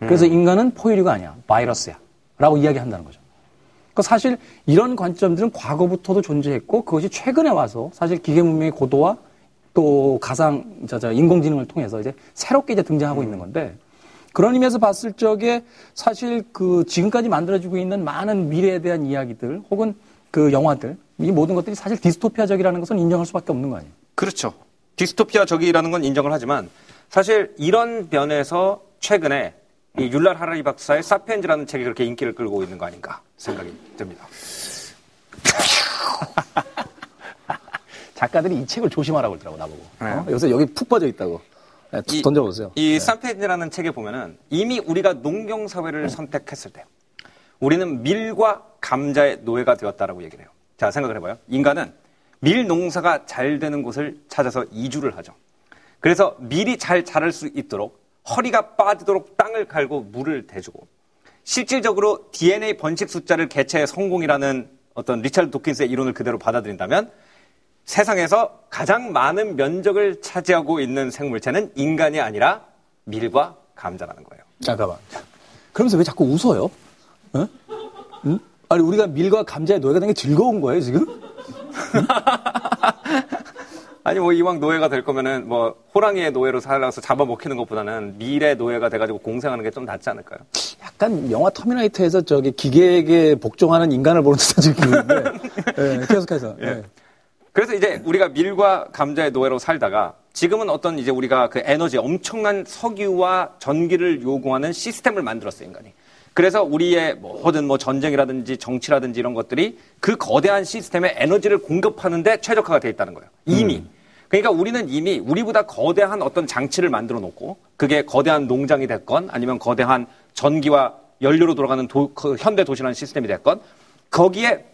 S4: 그래서 인간은 포유류가 아니야. 바이러스야. 라고 이야기한다는 거죠. 그 사실 이런 관점들은 과거부터도 존재했고 그것이 최근에 와서 사실 기계 문명의 고도와 또 가상 저, 저 인공지능을 통해서 이제 새롭게 이제 등장하고 있는 건데 그런 의미에서 봤을 적에 사실 그 지금까지 만들어지고 있는 많은 미래에 대한 이야기들 혹은 그 영화들 이 모든 것들이 사실 디스토피아적이라는 것은 인정할 수밖에 없는 거 아니에요.
S5: 그렇죠. 디스토피아적이라는 건 인정을 하지만 사실 이런 면에서 최근에 이 율랄 하라리 박사의 사피엔즈라는 책이 그렇게 인기를 끌고 있는 거 아닌가 생각이 듭니다.
S4: 작가들이 이 책을 조심하라고 그러더라고 나보고.
S5: 네.
S4: 어? 요새 여기 푹 빠져 있다고. 네, 툭
S5: 이-
S4: 던져보세요.
S5: 이 사피엔즈라는 책에 보면은 이미 우리가 농경 사회를 선택했을 때 우리는 밀과 감자의 노예가 되었다라고 얘기를 해요. 자, 생각을 해봐요. 인간은 밀 농사가 잘 되는 곳을 찾아서 이주를 하죠. 그래서 밀이 잘 자랄 수 있도록 허리가 빠지도록 땅을 갈고 물을 대주고 실질적으로 DNA 번식 숫자를 개체의 성공이라는 어떤 리차드 도킨스의 이론을 그대로 받아들인다면 세상에서 가장 많은 면적을 차지하고 있는 생물체는 인간이 아니라 밀과 감자라는 거예요.
S4: 잠깐만. 그러면서 왜 자꾸 웃어요? 어? 응? 아니 우리가 밀과 감자의 노예가 되는 게 즐거운 거예요 지금?
S5: 아니 뭐 이왕 노예가 될 거면은 뭐 호랑이의 노예로 살아서 잡아먹히는 것보다는 밀의 노예가 돼가지고 공생하는 게 좀 낫지 않을까요?
S4: 약간 영화 터미네이터에서 저기 기계에게 복종하는 인간을 보는 듯한 기분인데 예, 계속해서 예.
S5: 그래서 이제 우리가 밀과 감자의 노예로 살다가 지금은 어떤 이제 우리가 그 에너지 엄청난 석유와 전기를 요구하는 시스템을 만들었어요 인간이. 그래서 우리의 모든 뭐 전쟁이라든지 정치라든지 이런 것들이 그 거대한 시스템에 에너지를 공급하는데 최적화가 돼 있다는 거예요. 이미. 그러니까 우리는 이미 우리보다 거대한 어떤 장치를 만들어 놓고 그게 거대한 농장이 됐건 아니면 거대한 전기와 연료로 돌아가는 도- 그 현대 도시라는 시스템이 됐건 거기에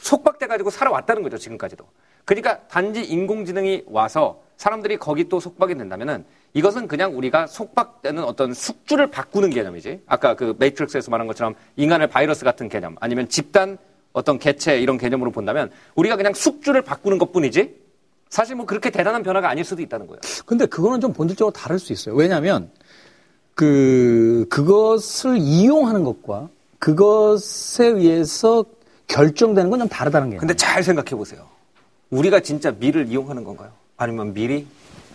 S5: 속박돼 가지고 살아왔다는 거죠 지금까지도. 그러니까 단지 인공지능이 와서 사람들이 거기 또 속박이 된다면은 이것은 그냥 우리가 속박되는 어떤 숙주를 바꾸는 개념이지. 아까 그 매트릭스에서 말한 것처럼 인간을 바이러스 같은 개념 아니면 집단 어떤 개체 이런 개념으로 본다면 우리가 그냥 숙주를 바꾸는 것 뿐이지 사실 뭐 그렇게 대단한 변화가 아닐 수도 있다는 거예요.
S4: 근데 그거는 좀 본질적으로 다를 수 있어요. 왜냐하면 그 그것을 이용하는 것과 그것에 의해서 결정되는 건 좀 다르다는 게.
S5: 근데 잘 생각해 보세요. 우리가 진짜 미를 이용하는 건가요? 아니면 미리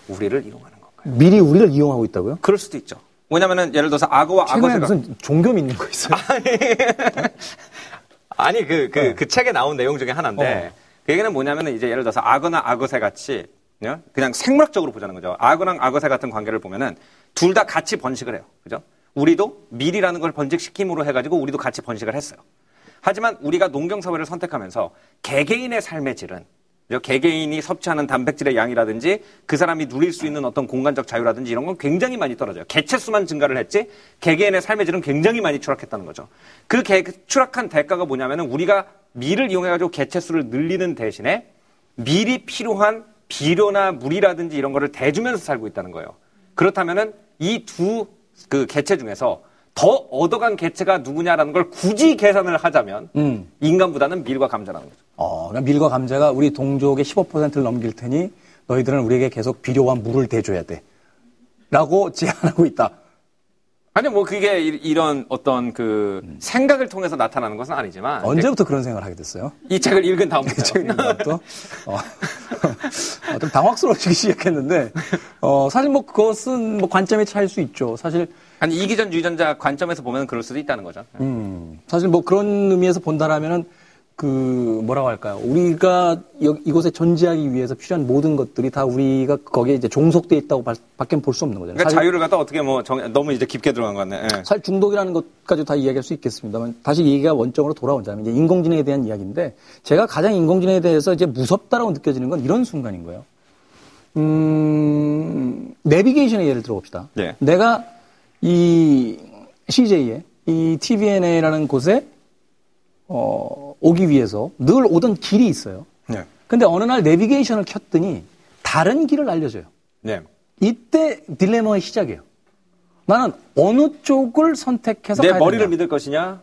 S5: 우리를 이용하는 건가요?
S4: 미리 우리를 이용하고 있다고요?
S5: 그럴 수도 있죠. 왜냐면은 예를 들어서 악어와
S4: 최근에
S5: 악어새가
S4: 무슨 종교 믿는 거 있어요?
S5: 아니 그그그
S4: 네.
S5: 책에 나온 내용 중에 하나인데
S4: 어.
S5: 그 얘기는 뭐냐면은 이제 예를 들어서 악어나 악어새 같이 그냥 그냥 생물학적으로 보자는 거죠. 악어랑 악어새 같은 관계를 보면은 둘 다 같이 번식을 해요. 그죠? 우리도 밀이라는 걸 번식시킴으로 해가지고 우리도 같이 번식을 했어요. 하지만 우리가 농경 사회를 선택하면서 개개인의 삶의 질은? 개개인이 섭취하는 단백질의 양이라든지 그 사람이 누릴 수 있는 어떤 공간적 자유라든지 이런 건 굉장히 많이 떨어져요. 개체 수만 증가를 했지 개개인의 삶의 질은 굉장히 많이 추락했다는 거죠. 그 개- 추락한 대가가 뭐냐면은 우리가 밀을 이용해가지고 개체 수를 늘리는 대신에 밀이 필요한 비료나 물이라든지 이런 거를 대주면서 살고 있다는 거예요. 그렇다면은 이 두 그 개체 중에서 더 얻어간 개체가 누구냐라는 걸 굳이 계산을 하자면
S4: 음.
S5: 인간보다는 밀과 감자라는 거죠.
S4: 어, 그러니까 밀과 감자가 우리 동족의 15%를 넘길 테니 너희들은 우리에게 계속 비료와 물을 대줘야 돼. 라고 제안하고 있다.
S5: 아니 뭐 그게 이- 이런 어떤 그 생각을 통해서 나타나는 것은 아니지만
S4: 언제부터 그런 생각을 하게 됐어요?
S5: 이 책을 읽은 다음부터
S4: 책을 읽다부터 어, 어, 좀 당황스러워지기 시작했는데 어, 사실 뭐 그것은 뭐 관점의 차일 수 있죠. 사실
S5: 아니 이기전 유전자 관점에서 보면 그럴 수도 있다는 거죠.
S4: 음, 사실 뭐 그런 의미에서 본다라면은 그 뭐라고 할까요? 우리가 여- 이곳에 존재하기 위해서 필요한 모든 것들이 다 우리가 거기에 이제 종속돼 있다고 바- 밖에 볼수 없는 거잖아요.
S5: 그러니까 자유를 갖다 어떻게 뭐 정- 너무 이제 깊게 들어간 것 같네. 예.
S4: 사실 중독이라는 것까지 다 이야기할 수 있겠습니다만 다시 얘기가 원점으로 돌아오자면 이제 인공지능에 대한 이야기인데 제가 가장 인공지능에 대해서 이제 무섭다라고 느껴지는 건 이런 순간인 거예요. 음, 내비게이션의 예를 들어봅시다.
S5: 예.
S4: 내가 이 CJ에 이 TVNA라는 곳에 어, 오기 위해서 늘 오던 길이 있어요.
S5: 네.
S4: 근데 어느 날 내비게이션을 켰더니 다른 길을 알려줘요.
S5: 네.
S4: 이때 딜레마의 시작이에요. 나는 어느 쪽을 선택해서
S5: 내 머리를
S4: 되냐.
S5: 믿을 것이냐,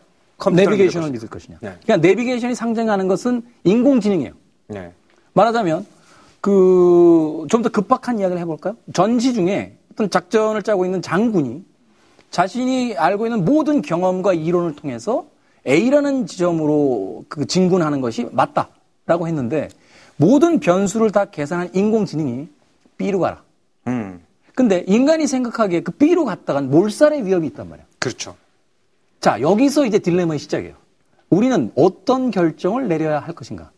S4: 내비게이션을
S5: 믿을
S4: 것이냐.
S5: 네.
S4: 그러니까 내비게이션이 상징하는 것은 인공지능이에요.
S5: 네.
S4: 말하자면 그 좀 더 급박한 이야기를 해볼까요? 전시 중에 어떤 작전을 짜고 있는 장군이 자신이 알고 있는 모든 경험과 이론을 통해서 A라는 지점으로 그 진군하는 것이 맞다라고 했는데 모든 변수를 다 계산한 인공지능이 B로 가라.
S5: 음,
S4: 근데 인간이 생각하기에 그 B로 갔다간 몰살의 위협이 있단 말이에요.
S5: 그렇죠.
S4: 자, 여기서 이제 딜레마의 시작이에요. 우리는 어떤 결정을 내려야 할 것인가?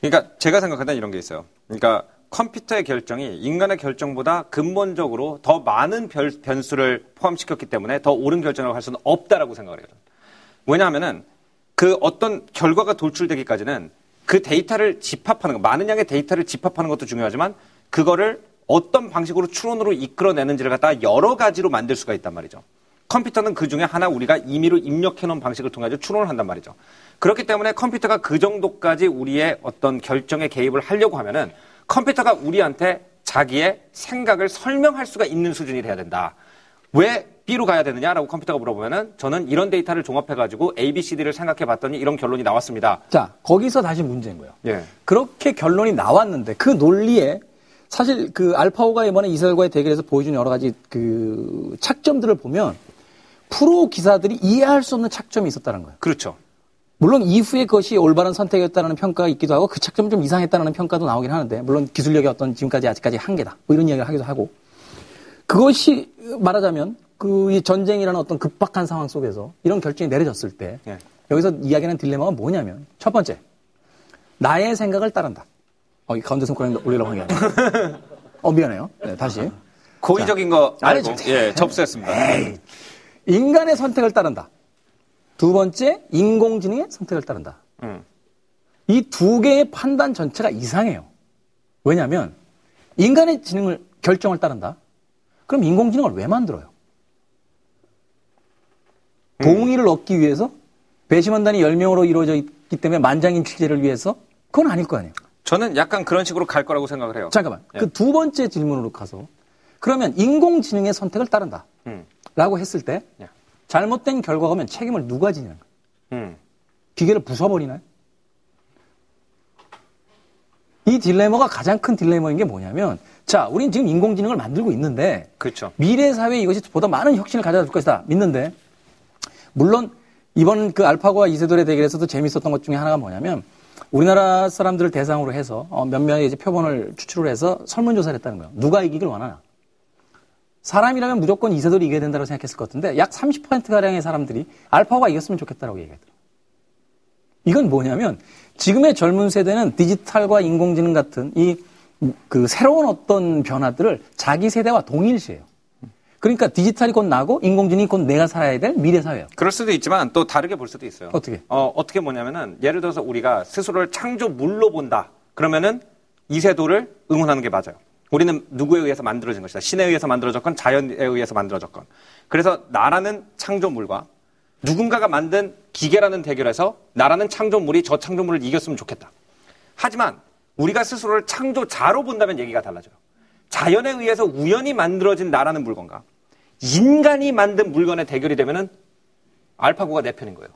S5: 그러니까 제가 생각할 땐 이런 게 있어요. 그러니까 컴퓨터의 결정이 인간의 결정보다 근본적으로 더 많은 별- 변수를 포함시켰기 때문에 더 옳은 결정을 할 수는 없다라고 생각을 해요. 왜냐하면은 그 어떤 결과가 돌출되기까지는 그 데이터를 집합하는 거, 많은 양의 데이터를 집합하는 것도 중요하지만 그거를 어떤 방식으로 추론으로 이끌어내는지를 갖다가 여러 가지로 만들 수가 있단 말이죠. 컴퓨터는 그 중에 하나 우리가 임의로 입력해 놓은 방식을 통해 서 추론을 한단 말이죠. 그렇기 때문에 컴퓨터가 그 정도까지 우리의 어떤 결정에 개입을 하려고 하면은 컴퓨터가 우리한테 자기의 생각을 설명할 수가 있는 수준이 돼야 된다. 왜 B로 가야 되느냐라고 컴퓨터가 물어보면은 저는 이런 데이터를 종합해가지고 A, B, C, D를 생각해 봤더니 이런 결론이 나왔습니다.
S4: 자, 거기서 다시 문제인 거예요.
S5: 예.
S4: 그렇게 결론이 나왔는데 그 논리에 사실 그 알파오가 이번에 이스라엘과의 대결에서 보여준 여러 가지 그 착점들을 보면 프로 기사들이 이해할 수 없는 착점이 있었다는 거예요.
S5: 그렇죠.
S4: 물론 이후에 그것이 올바른 선택이었다는 평가가 있기도 하고 그 착점이 좀 이상했다는 평가도 나오긴 하는데 물론 기술력의 어떤 지금까지 아직까지 한계다 뭐 이런 이야기를 하기도 하고 그것이 말하자면 그 이 전쟁이라는 어떤 급박한 상황 속에서 이런 결정이 내려졌을 때
S5: 예.
S4: 여기서 이야기하는 딜레마가 뭐냐면 첫 번째 나의 생각을 따른다. 어, 이 가운데 손가락 올리려고 한게 아니라. 어, 미안해요. 네, 다시.
S5: 고의적인 거
S4: 아니, 저-
S5: 예, 접수했습니다.
S4: 인간의 선택을 따른다. 두 번째, 인공지능의 선택을 따른다.
S5: 음.
S4: 이두 개의 판단 전체가 이상해요. 왜냐하면 인간의 지능을 결정을 따른다. 그럼 인공지능을 왜 만들어요? 동의를 얻기 위해서 배심원단이 10명으로 이루어져 있기 때문에 만장인 취재를 위해서 그건 아닐 거 아니에요.
S5: 저는 약간 그런 식으로 갈 거라고 생각을 해요.
S4: 잠깐만.
S5: 예.
S4: 그두 번째 질문으로 가서 그러면 인공지능의 선택을 따른다.
S5: 음.
S4: 라고 했을 때
S5: 예.
S4: 잘못된 결과가 오면 책임을 누가 지냐는 거예요.
S5: 음.
S4: 기계를 부숴버리나요? 이 딜레마가 가장 큰 딜레마인 게 뭐냐면 자, 우린 지금 인공지능을 만들고 있는데
S5: 그렇죠.
S4: 미래 사회에 이것이 보다 많은 혁신을 가져다 줄 것이다 믿는데 물론 이번 그 알파고와 이세돌의 대결에서도 재밌었던 것 중에 하나가 뭐냐면 우리나라 사람들을 대상으로 해서 어, 몇몇의 이제 표본을 추출을 해서 설문조사를 했다는 거예요. 누가 이기길 원하나? 사람이라면 무조건 이세돌이 이겨야 된다고 생각했을 것 같은데 약 30%가량의 사람들이 알파고가 이겼으면 좋겠다라고 얘기하더라고요. 이건 뭐냐면 지금의 젊은 세대는 디지털과 인공지능 같은 이 그 새로운 어떤 변화들을 자기 세대와 동일시해요. 그러니까 디지털이 곧 나고 인공지능이 곧 내가 살아야 될 미래 사회예요.
S5: 그럴 수도 있지만 또 다르게 볼 수도 있어요.
S4: 어떻게?
S5: 어, 어떻게 보냐면은 예를 들어서 우리가 스스로를 창조물로 본다. 그러면은 이세도를 응원하는 게 맞아요. 우리는 누구에 의해서 만들어진 것이다. 신에 의해서 만들어졌건 자연에 의해서 만들어졌건. 그래서 나라는 창조물과 누군가가 만든 기계라는 대결에서 나라는 창조물이 저 창조물을 이겼으면 좋겠다. 하지만 우리가 스스로를 창조자로 본다면 얘기가 달라져요. 자연에 의해서 우연히 만들어진 나라는 물건과 인간이 만든 물건의 대결이 되면은 알파고가 내 편인 거예요.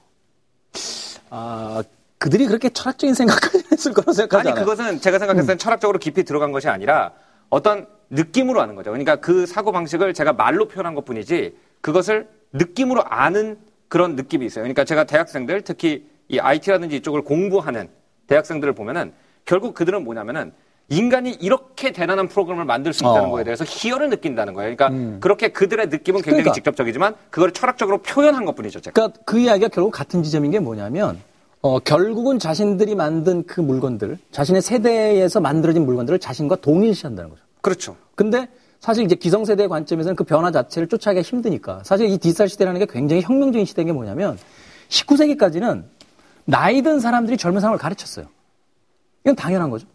S4: 아, 그들이 그렇게 철학적인 생각까지 했을 거라고 생각하지
S5: 아니
S4: 않아요.
S5: 그것은 제가 생각했을 땐 철학적으로 깊이 들어간 것이 아니라 어떤 느낌으로 아는 거죠. 그러니까 그 사고 방식을 제가 말로 표현한 것 뿐이지 그것을 느낌으로 아는 그런 느낌이 있어요. 그러니까 제가 대학생들 특히 이 IT라든지 이쪽을 공부하는 대학생들을 보면은 결국 그들은 뭐냐면은 인간이 이렇게 대단한 프로그램을 만들 수 있다는
S4: 어.
S5: 거에 대해서 희열을 느낀다는 거예요. 그러니까 그렇게 그들의 느낌은 굉장히
S4: 그러니까.
S5: 직접적이지만 그걸 철학적으로 표현한 것뿐이죠. 제가.
S4: 그러니까 그 이야기가 결국 같은 지점인 게 뭐냐면 어, 결국은 자신들이 만든 그 물건들, 자신의 세대에서 만들어진 물건들을 자신과 동일시한다는 거죠.
S5: 그렇죠.
S4: 근데 사실 이제 기성세대의 관점에서는 그 변화 자체를 쫓아가기가 힘드니까 사실 이 디지털 시대라는 게 굉장히 혁명적인 시대인 게 뭐냐면 19세기까지는 나이 든 사람들이 젊은 사람을 가르쳤어요. 이건 당연한 거죠.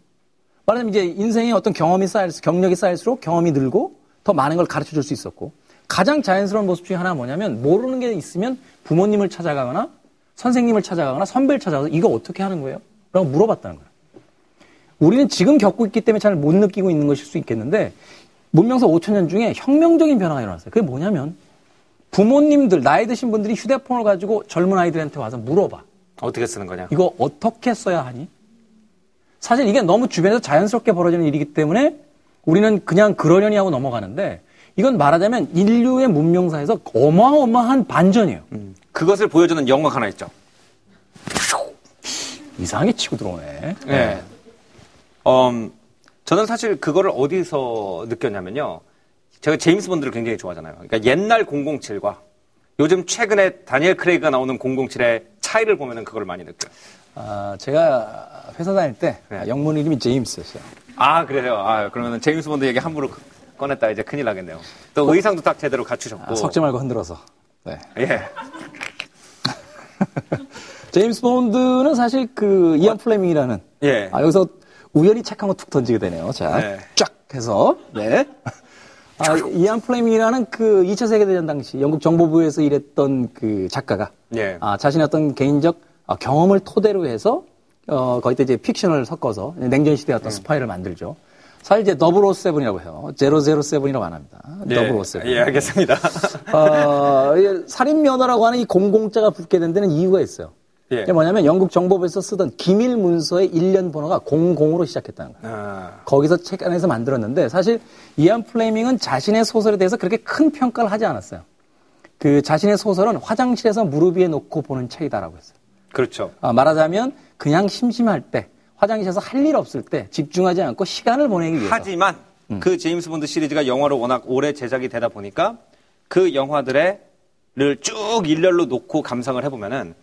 S4: 말하자면 이제 인생에 어떤 경험이 쌓일수록, 경력이 쌓일수록 경험이 늘고 더 많은 걸 가르쳐 줄 수 있었고 가장 자연스러운 모습 중에 하나가 뭐냐면 모르는 게 있으면 부모님을 찾아가거나 선생님을 찾아가거나 선배를 찾아가서 이거 어떻게 하는 거예요? 라고 물어봤다는 거예요. 우리는 지금 겪고 있기 때문에 잘 못 느끼고 있는 것일 수 있겠는데 문명서 5천 년 중에 혁명적인 변화가 일어났어요. 그게 뭐냐면 부모님들 나이 드신 분들이 휴대폰을 가지고 젊은 아이들한테 와서 물어봐.
S5: 어떻게 쓰는 거냐?
S4: 이거 어떻게 써야 하니? 사실 이게 너무 주변에서 자연스럽게 벌어지는 일이기 때문에 우리는 그냥 그러려니 하고 넘어가는데 이건 말하자면 인류의 문명사에서 어마어마한 반전이에요.
S5: 그것을 보여주는 영화 하나 있죠.
S4: 이상하게 치고 들어오네.
S5: 네. 음, 저는 사실 그거를 어디서 느꼈냐면요. 제가 제임스 본드를 굉장히 좋아하잖아요. 그러니까 옛날 007과 요즘 최근에 다니엘 크레이그가 나오는 007의 차이를 보면은 그걸 많이 느껴요.
S4: 아, 제가 회사 다닐 때
S5: 네.
S4: 영문 이름이 제임스였어요.
S5: 아, 그래요? 아, 그러면은 제임스 본드 얘기 함부로 꺼냈다 이제 큰일 나겠네요. 또 의상도 딱 제대로 갖추셨고.
S4: 아, 섞지 말고 흔들어서. 네.
S5: 예.
S4: 제임스 본드는 사실 그 이안 플레밍이라는
S5: 예.
S4: 아, 여기서 우연히 책한거툭 던지게 되네요. 자,
S5: 네.
S4: 쫙 해서 네. 아, 이안 플레밍이라는 그 2차 세계대전 당시 영국 정보부에서 일했던 그 작가가
S5: 예.
S4: 아, 자신의 어떤 개인적 아, 경험을 토대로 해서 어, 거기다 이제 픽션을 섞어서 냉전 시대의 어떤 스파이를 만들죠. 사실 이제 007이라고 해요. 007이라고 안 합니다.
S5: 예.
S4: 007.
S5: 예, 알겠습니다.
S4: 어, 이 살인 면허라고 하는 이 공공자가 붙게 된 데는 이유가 있어요.
S5: 예.
S4: 이게 뭐냐면 영국 정보부에서 쓰던 기밀 문서의 일련 번호가 00으로 시작했다는 거예요.
S5: 아,
S4: 거기서 책 안에서 만들었는데 사실 이안 플레밍은 자신의 소설에 대해서 그렇게 큰 평가를 하지 않았어요. 그 자신의 소설은 화장실에서 무릎 위에 놓고 보는 책이다라고 했어요.
S5: 그렇죠.
S4: 아, 말하자면 그냥 심심할 때 화장실에서 할 일 없을 때 집중하지 않고 시간을 보내기 위해서
S5: 하지만
S4: 음.
S5: 그 제임스 본드 시리즈가 영화로 워낙 오래 제작이 되다 보니까 그 영화들을 쭉 일렬로 놓고 감상을 해보면은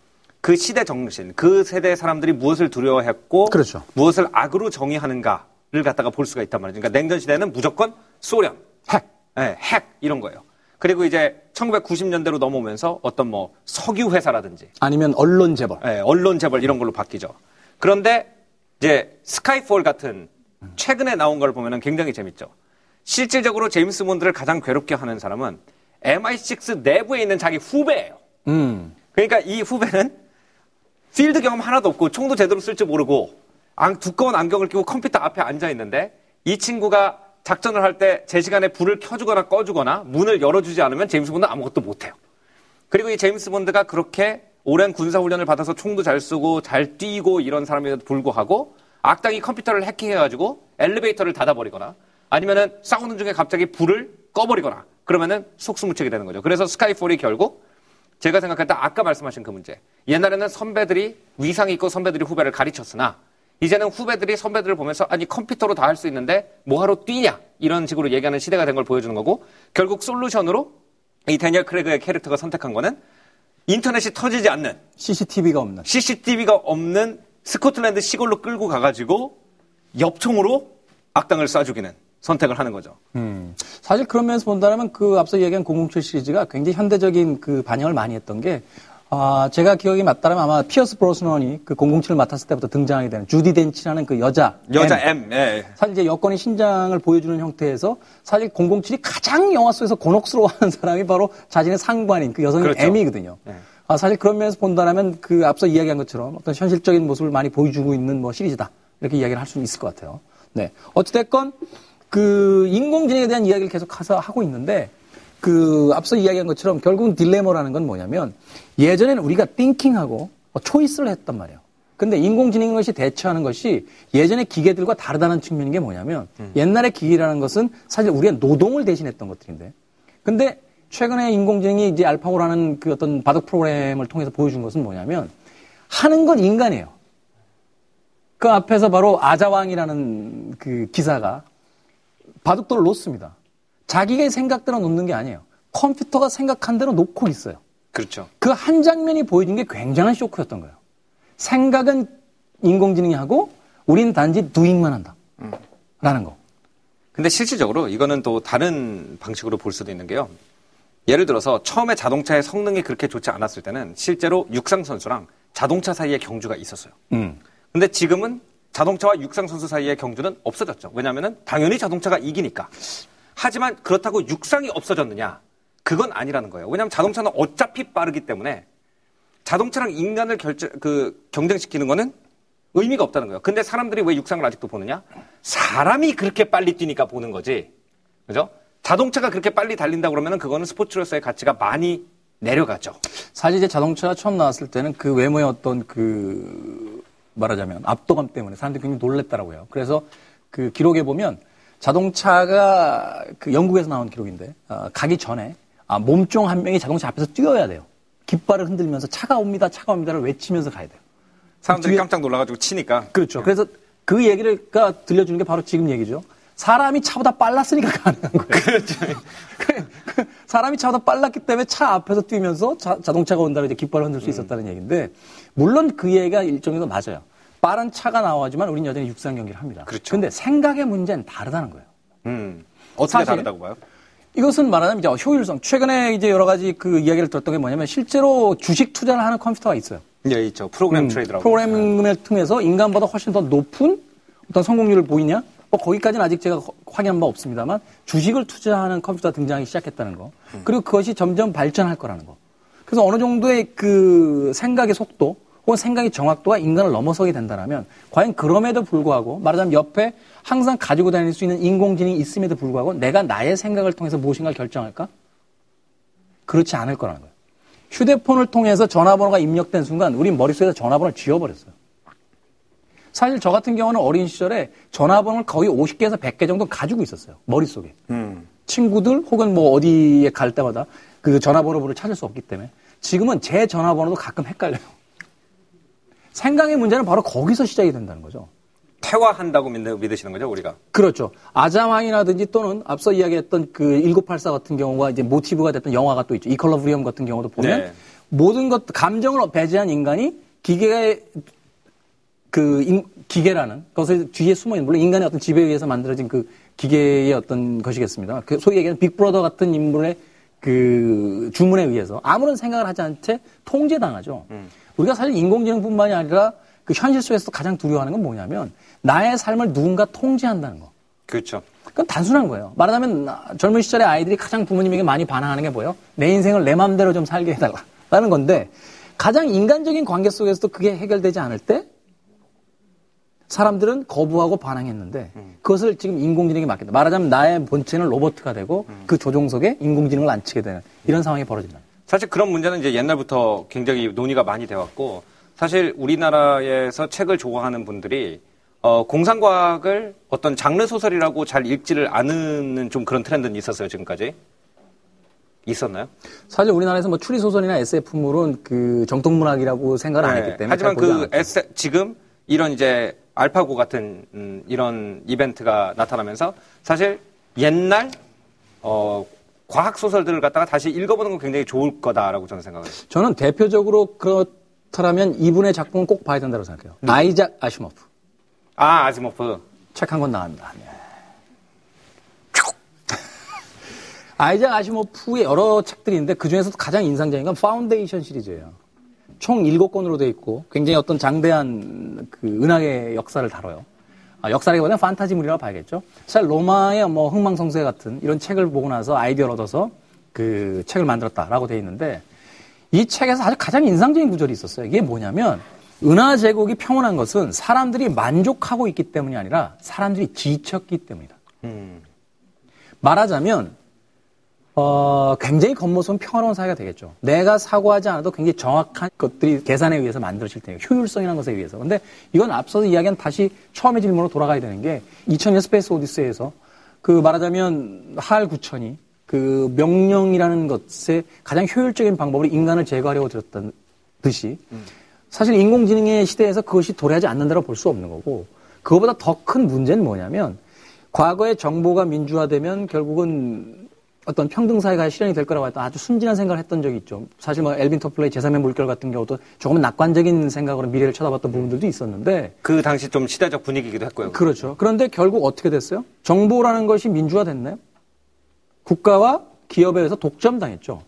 S5: 그 시대 정신, 그 세대 사람들이 무엇을 두려워했고
S4: 그렇죠.
S5: 무엇을 악으로 정의하는가를 갖다가 볼 수가 있단 말이죠. 그러니까 냉전 시대는 무조건 소련,
S4: 핵.
S5: 예, 핵 이런 거예요. 그리고 이제 1990년대로 넘어오면서 어떤 뭐 석유 회사라든지
S4: 아니면 언론 재벌.
S5: 예, 언론 재벌 이런 걸로 바뀌죠. 그런데 이제 스카이폴 같은 최근에 나온 걸 보면은 굉장히 재밌죠. 실질적으로 제임스 본드를 가장 괴롭게 하는 사람은 MI6 내부에 있는 자기 후배예요.
S4: 음.
S5: 그러니까 이 후배는 필드 경험 하나도 없고 총도 제대로 쓸 줄 모르고 안- 두꺼운 안경을 끼고 컴퓨터 앞에 앉아 있는데 이 친구가 작전을 할 때 제 시간에 불을 켜주거나 꺼주거나 문을 열어주지 않으면 제임스 본드는 아무것도 못해요. 그리고 이 제임스 본드가 그렇게 오랜 군사 훈련을 받아서 총도 잘 쏘고 잘 뛰고 이런 사람에도 불구하고 악당이 컴퓨터를 해킹해가지고 엘리베이터를 닫아버리거나 아니면은 싸우는 중에 갑자기 불을 꺼버리거나 그러면은 속수무책이 되는 거죠. 그래서 스카이폴이 결국 제가 생각할 때 아까 말씀하신 그 문제. 옛날에는 선배들이 위상이 있고 선배들이 후배를 가르쳤으나 이제는 후배들이 선배들을 보면서 아니 컴퓨터로 다 할 수 있는데 뭐하러 뛰냐 이런 식으로 얘기하는 시대가 된 걸 보여주는 거고 결국 solution으로 이 다니엘 크레이그의 캐릭터가 선택한 거는 인터넷이 터지지 않는
S4: CCTV가 없는.
S5: CCTV가 없는 스코틀랜드 시골로 끌고 가가지고 엽총으로 악당을 쏴 죽이는 선택을 하는 거죠.
S4: 음. 사실 그런 면에서 본다면 그 앞서 얘기한 007 시리즈가 굉장히 현대적인 그 반영을 많이 했던 게 아, 제가 기억이 맞다면 아마 피어스 브로스넌이 그 007을 맡았을 때부터 등장하게 되는 주디 덴치라는 그 여자
S5: 여자
S4: M.
S5: M, 예.
S4: 사실 이제 여권의 신장을 보여주는 형태에서 사실 007이 가장 영화 속에서 곤혹스러워하는 사람이 바로 자신의 상관인 그 여성인
S5: 그렇죠.
S4: M이거든요.
S5: 네.
S4: 아, 사실 그런 면에서 본다면 그 앞서 이야기한 것처럼 어떤 현실적인 모습을 많이 보여주고 있는 뭐 시리즈다. 이렇게 이야기를 할수 있을 것 같아요. 네. 어찌됐건 그 인공지능에 대한 이야기를 계속 하고 있는데 그 앞서 이야기한 것처럼 결국은 딜레머라는 건 뭐냐면 예전에는 우리가 띵킹하고 뭐 초이스를 했단 말이에요. 근데 인공지능 것이 대처하는 것이 예전의 기계들과 다르다는 측면인 게 뭐냐면 옛날의 기계라는 것은 사실 우리가 노동을 대신했던 것들인데 근데 최근에 인공지능이 이제 알파고라는 그 어떤 바둑 프로그램을 통해서 보여준 것은 뭐냐면 하는 건 인간이에요. 그 앞에서 바로 아자왕이라는 그 기사가 바둑돌을 놓습니다. 자기가 생각대로 놓는 게 아니에요. 컴퓨터가 생각한 대로 놓고 있어요.
S5: 그렇죠.
S4: 그 한 장면이 보여준 게 굉장한 쇼크였던 거예요. 생각은 인공지능이 하고 우린 단지 두잉만 한다. 라는 거.
S5: 근데 실질적으로 이거는 또 다른 방식으로 볼 수도 있는 게요. 예를 들어서 처음에 자동차의 성능이 그렇게 좋지 않았을 때는 실제로 육상 선수랑 자동차 사이에 경주가 있었어요.
S4: 음.
S5: 근데 지금은 자동차와 육상 선수 사이의 경주는 없어졌죠. 왜냐하면 당연히 자동차가 이기니까. 하지만 그렇다고 육상이 없어졌느냐? 그건 아니라는 거예요. 왜냐하면 자동차는 어차피 빠르기 때문에 자동차랑 인간을 결정, 그, 경쟁시키는 거는 의미가 없다는 거예요. 근데 사람들이 왜 육상을 아직도 보느냐? 사람이 그렇게 빨리 뛰니까 보는 거지. 그죠? 자동차가 그렇게 빨리 달린다 그러면 그거는 스포츠로서의 가치가 많이 내려가죠.
S4: 사실 이제 자동차가 처음 나왔을 때는 그 외모의 어떤 그 말하자면 압도감 때문에 사람들이 굉장히 놀랬더라고요. 그래서 그 기록에 보면 자동차가 그 영국에서 나온 기록인데 어, 가기 전에 아, 몸종 한 명이 자동차 앞에서 뛰어야 돼요. 깃발을 흔들면서 차가 옵니다, 차가 옵니다를 외치면서 가야 돼요.
S5: 사람들이
S4: 뒤에-
S5: 깜짝 놀라가지고 치니까.
S4: 그렇죠. 그래서 그 얘기를 가 들려주는 게 바로 지금 얘기죠. 사람이 차보다 빨랐으니까 가능한 거예요.
S5: 그렇죠.
S4: 그- 그 사람이 차보다 빨랐기 때문에 차 앞에서 뛰면서 자, 동차가 이제 깃발을 흔들
S5: 음.
S4: 수 있었다는 얘기인데 물론 그 얘기가 일정에서 맞아요. 빠른 차가 나와지만 우리는 여전히 육상 경기를 합니다.
S5: 그렇죠.
S4: 근데 생각의 문제는 다르다는 거예요.
S5: 음. 어떻게
S4: 사실-
S5: 다르다고 봐요?
S4: 이것은 말하자면 이제 효율성. 최근에 이제 여러 가지 그 이야기를 들었던 게 뭐냐면 실제로 주식 투자를 하는 컴퓨터가 있어요.
S5: 예, 있죠. 프로그램
S4: 음,
S5: 트레이드라고.
S4: 프로그래밍을 통해서 인간보다 훨씬 더 높은 어떤 성공률을 보이냐? 뭐 거기까지는 아직 제가 거- 확인한 바 없습니다만 주식을 투자하는 컴퓨터가 등장하기 시작했다는 거. 그리고 그것이 점점 발전할 거라는 거. 그래서 어느 정도의 그 생각의 속도 혹은 생각의 정확도가 인간을 넘어서게 된다면 과연 그럼에도 불구하고 말하자면 옆에 항상 가지고 다닐 수 있는 인공지능이 있음에도 불구하고 내가 나의 생각을 통해서 무엇인가를 결정할까? 그렇지 않을 거라는 거예요. 휴대폰을 통해서 전화번호가 입력된 순간 우리 머릿속에서 전화번호를 지워버렸어요. 사실 저 같은 경우는 어린 시절에 전화번호를 거의 50개에서 100개 정도 가지고 있었어요. 머릿속에. 친구들 혹은 뭐 어디에 갈 때마다 그 전화번호를 찾을 수 없기 때문에 지금은 제 전화번호도 가끔 헷갈려요. 생각의 문제는 바로 거기서 시작이 된다는 거죠.
S5: 퇴화한다고 믿, 믿으시는 거죠, 우리가?
S4: 그렇죠. 아자왕이라든지 또는 앞서 이야기했던 그 1984 같은 경우가 이제 모티브가 됐던 영화가 또 있죠. 이컬러브리엄 같은 경우도 보면
S5: 네.
S4: 모든 것 감정을 배제한 인간이 기계의 그 인- 기계라는 것을 뒤에 숨어 있는 물론 인간의 어떤 지배에 의해서 만들어진 그 기계의 어떤 것이겠습니다. 그 소위 얘기하는 빅브러더 같은 인물의 그 주문에 의해서 아무런 생각을 하지 않은 채 통제당하죠. 우리가 사실 인공지능뿐만이 아니라 그 현실 속에서도 가장 두려워하는 건 뭐냐면 나의 삶을 누군가 통제한다는 거.
S5: 그렇죠.
S4: 그건 단순한 거예요. 말하자면 나- 젊은 시절에 아이들이 가장 부모님에게 많이 반항하는 게 뭐예요? 내 인생을 내 마음대로 좀 살게 해달라라는 건데 가장 인간적인 관계 속에서도 그게 해결되지 않을 때 사람들은 거부하고 반항했는데 그것을 지금 인공지능에 맡긴다. 말하자면 나의 본체는 로버트가 되고 그 조종석에 인공지능을 안치게 되는 이런 상황이 벌어진다.
S5: 사실 그런 문제는 이제 옛날부터 굉장히 논의가 많이 되어 왔고 사실 우리나라에서 책을 좋아하는 분들이 어, 공상과학을 어떤 장르 소설이라고 잘 읽지를 않는 좀 그런 트렌드는 있었어요 지금까지 있었나요?
S4: 사실 우리나라에서 뭐 추리 소설이나 SF물은 그 정통 문학이라고 생각을 안
S5: 네.
S4: 했기 때문에
S5: 하지만 그. 에세, 지금 이런 이제 알파고 같은 음, 이런 이벤트가 나타나면서 사실 옛날 어, 과학 소설들을 갖다가 다시 읽어보는 건 굉장히 좋을 거다라고 저는 생각을 해요.
S4: 저는 대표적으로 그렇다면 이분의 작품은 꼭 봐야 된다고 생각해요. 아이작 아시모프.
S5: 아 아지모프
S4: 책 한 권 나갑니다. 네. 아이작 아시모프의 여러 책들이 있는데 그 중에서도 가장 인상적인 건 파운데이션 시리즈예요. 총 7권으로 되어 있고 굉장히 어떤 장대한 그 은하계 역사를 다뤄요. 아, 역사라기보다는 판타지물이라고 봐야겠죠. 사실 로마의 뭐 흥망성쇠 같은 이런 책을 보고 나서 아이디어를 얻어서 그 책을 만들었다라고 되어 있는데 이 책에서 아주 가장 인상적인 구절이 있었어요. 이게 뭐냐면 은하 제국이 평온한 것은 사람들이 만족하고 있기 때문이 아니라 사람들이 지쳤기 때문이다. 말하자면 어, 굉장히 겉모습은 평화로운 사회가 되겠죠. 내가 사고하지 않아도 굉장히 정확한 것들이 계산에 의해서 만들어질 테니까 효율성이라는 것에 의해서. 근데 이건 앞서서 이야기한 다시 처음의 질문으로 돌아가야 되는 게 2000년 스페이스 오디세이에서 그 말하자면 할 구천이 그 명령이라는 것의 가장 효율적인 방법으로 인간을 제거하려고 들었던 듯이 사실 인공지능의 시대에서 그것이 도래하지 않는다고 볼 수 없는 거고 그거보다 더 큰 문제는 뭐냐면 과거에 정보가 민주화되면 결국은 어떤 평등 사회가 실현이 될 거라고 했던 아주 순진한 생각을 했던 적이 있죠. 사실 뭐 엘빈 토플레이 제3의 물결 같은 경우도 조금은 낙관적인 생각으로 미래를 쳐다봤던 부분들도 있었는데
S5: 그 당시 좀 시대적 분위기이기도 했고요.
S4: 그렇죠. 그런데 결국 어떻게 됐어요? 정보라는 것이 민주화됐나요? 국가와 기업에 의해서 독점당했죠.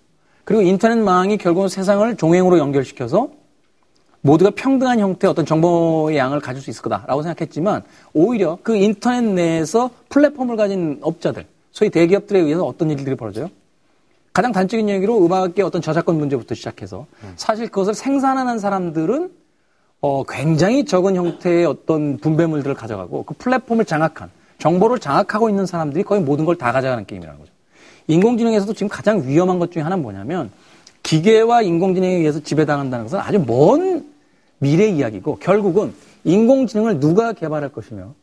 S4: 그리고 인터넷망이 결국은 세상을 종횡으로 연결시켜서 모두가 평등한 형태의 어떤 정보의 양을 가질 수 있을 거다라고 생각했지만 오히려 그 인터넷 내에서 플랫폼을 가진 업자들, 소위 대기업들에 의해서 어떤 일들이 벌어져요? 가장 단적인 얘기로 음악의 어떤 저작권 문제부터 시작해서 사실 그것을 생산하는 사람들은 어, 굉장히 적은 형태의 어떤 분배물들을 가져가고 그 플랫폼을 장악한 정보를 장악하고 있는 사람들이 거의 모든 걸 다 가져가는 게임이라는 거죠. 인공지능에서도 지금 가장 위험한 것 중에 하나는 뭐냐면 기계와 인공지능에 의해서 지배당한다는 것은 아주 먼 미래 이야기고 결국은 인공지능을 누가 개발할 것이며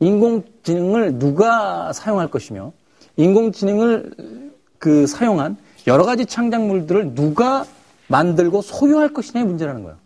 S4: 인공지능을 누가 사용할 것이며 인공지능을 그 사용한 여러 가지 창작물들을 누가 만들고 소유할 것이냐의 문제라는 거예요.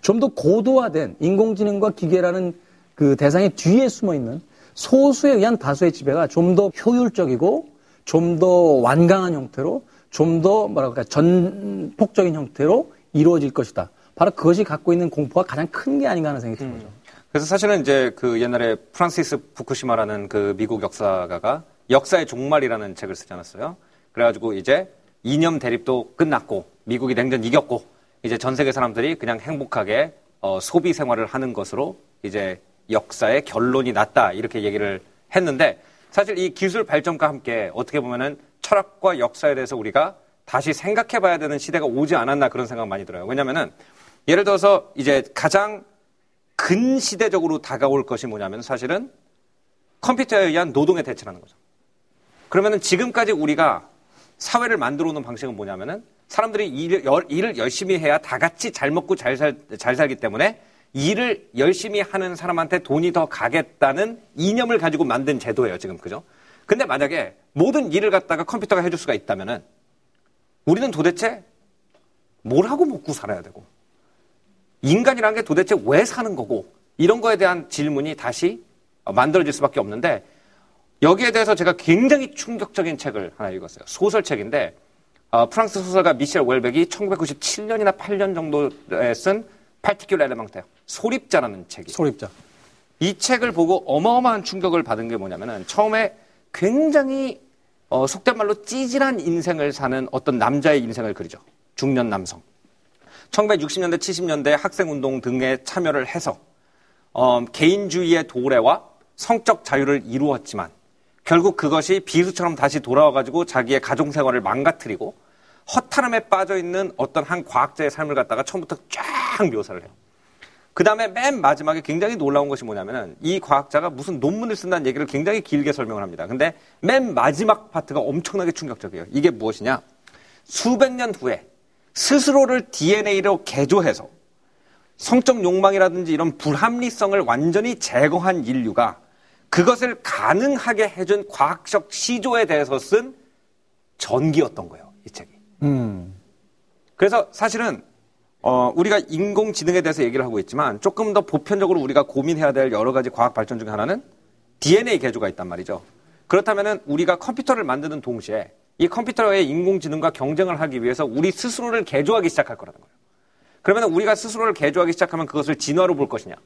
S4: 좀더 고도화된 인공지능과 기계라는 그 대상의 뒤에 숨어 있는 소수에 의한 다수의 지배가 좀 더 효율적이고 좀 더 완강한 형태로 좀 더 뭐랄까 전폭적인 형태로 이루어질 것이다. 바로 그것이 갖고 있는 공포가 가장 큰 게 아닌가 하는 생각이 든 거죠.
S5: 그래서 사실은 이제 그 옛날에 프란시스 부쿠시마라는 그 미국 역사가가 역사의 종말이라는 책을 쓰지 않았어요. 그래가지고 이제 이념 대립도 끝났고 미국이 냉전 이겼고 이제 전 세계 사람들이 그냥 행복하게 어, 소비 생활을 하는 것으로 이제 역사의 결론이 났다 이렇게 얘기를 했는데 사실 이 기술 발전과 함께 어떻게 보면은 철학과 역사에 대해서 우리가 다시 생각해 봐야 되는 시대가 오지 않았나 그런 생각 많이 들어요. 왜냐면은 예를 들어서 이제 가장 근시대적으로 다가올 것이 뭐냐면 사실은 컴퓨터에 의한 노동의 대체라는 거죠. 그러면은 지금까지 우리가 사회를 만들어 오는 방식은 뭐냐면은 사람들이 열- 일을 열심히 해야 다 같이 잘 먹고 잘, 살, 잘 살기 때문에 일을 열심히 하는 사람한테 돈이 더 가겠다는 이념을 가지고 만든 제도예요, 지금. 그죠? 근데 만약에 모든 일을 갖다가 컴퓨터가 해줄 수가 있다면은 우리는 도대체 뭘 하고 먹고 살아야 되고 인간이라는 게 도대체 왜 사는 거고 이런 거에 대한 질문이 다시 어, 만들어질 수밖에 없는데 여기에 대해서 제가 굉장히 충격적인 책을 하나 읽었어요. 소설책인데 어, 프랑스 소설가 미셸 웰백이 1997년이나 8년 정도에 쓴 파티큘 엘레망테 소립자라는 책이
S4: 소립자.
S5: 이 책을 보고 어마어마한 충격을 받은 게 뭐냐면은 처음에 굉장히 어, 속된 말로 찌질한 인생을 사는 어떤 남자의 인생을 그리죠. 중년 남성. 1960년대, 70년대 학생운동 등에 참여를 해서 어, 개인주의의 도래와 성적 자유를 이루었지만 결국 그것이 비수처럼 다시 돌아와가지고 자기의 가정생활을 망가뜨리고 허탈함에 빠져 있는 어떤 한 과학자의 삶을 갖다가 처음부터 쫙 묘사를 해요. 그 다음에 맨 마지막에 굉장히 놀라운 것이 뭐냐면은 이 과학자가 무슨 논문을 쓴다는 얘기를 굉장히 길게 설명을 합니다. 근데 맨 마지막 파트가 엄청나게 충격적이에요. 이게 무엇이냐? 수백 년 후에 스스로를 DNA로 개조해서 성적 욕망이라든지 이런 불합리성을 완전히 제거한 인류가 그것을 가능하게 해준 과학적 시조에 대해서 쓴 전기였던 거예요, 이 책이.
S4: 음.
S5: 그래서 사실은 어, 우리가 인공지능에 대해서 얘기를 하고 있지만 조금 더 보편적으로 우리가 고민해야 될 여러 가지 과학 발전 중에 하나는 DNA 개조가 있단 말이죠. 그렇다면은 우리가 컴퓨터를 만드는 동시에 이 컴퓨터의 인공지능과 경쟁을 하기 위해서 우리 스스로를 개조하기 시작할 거라는 거예요. 그러면 우리가 스스로를 개조하기 시작하면 그것을 진화로 볼 것이냐?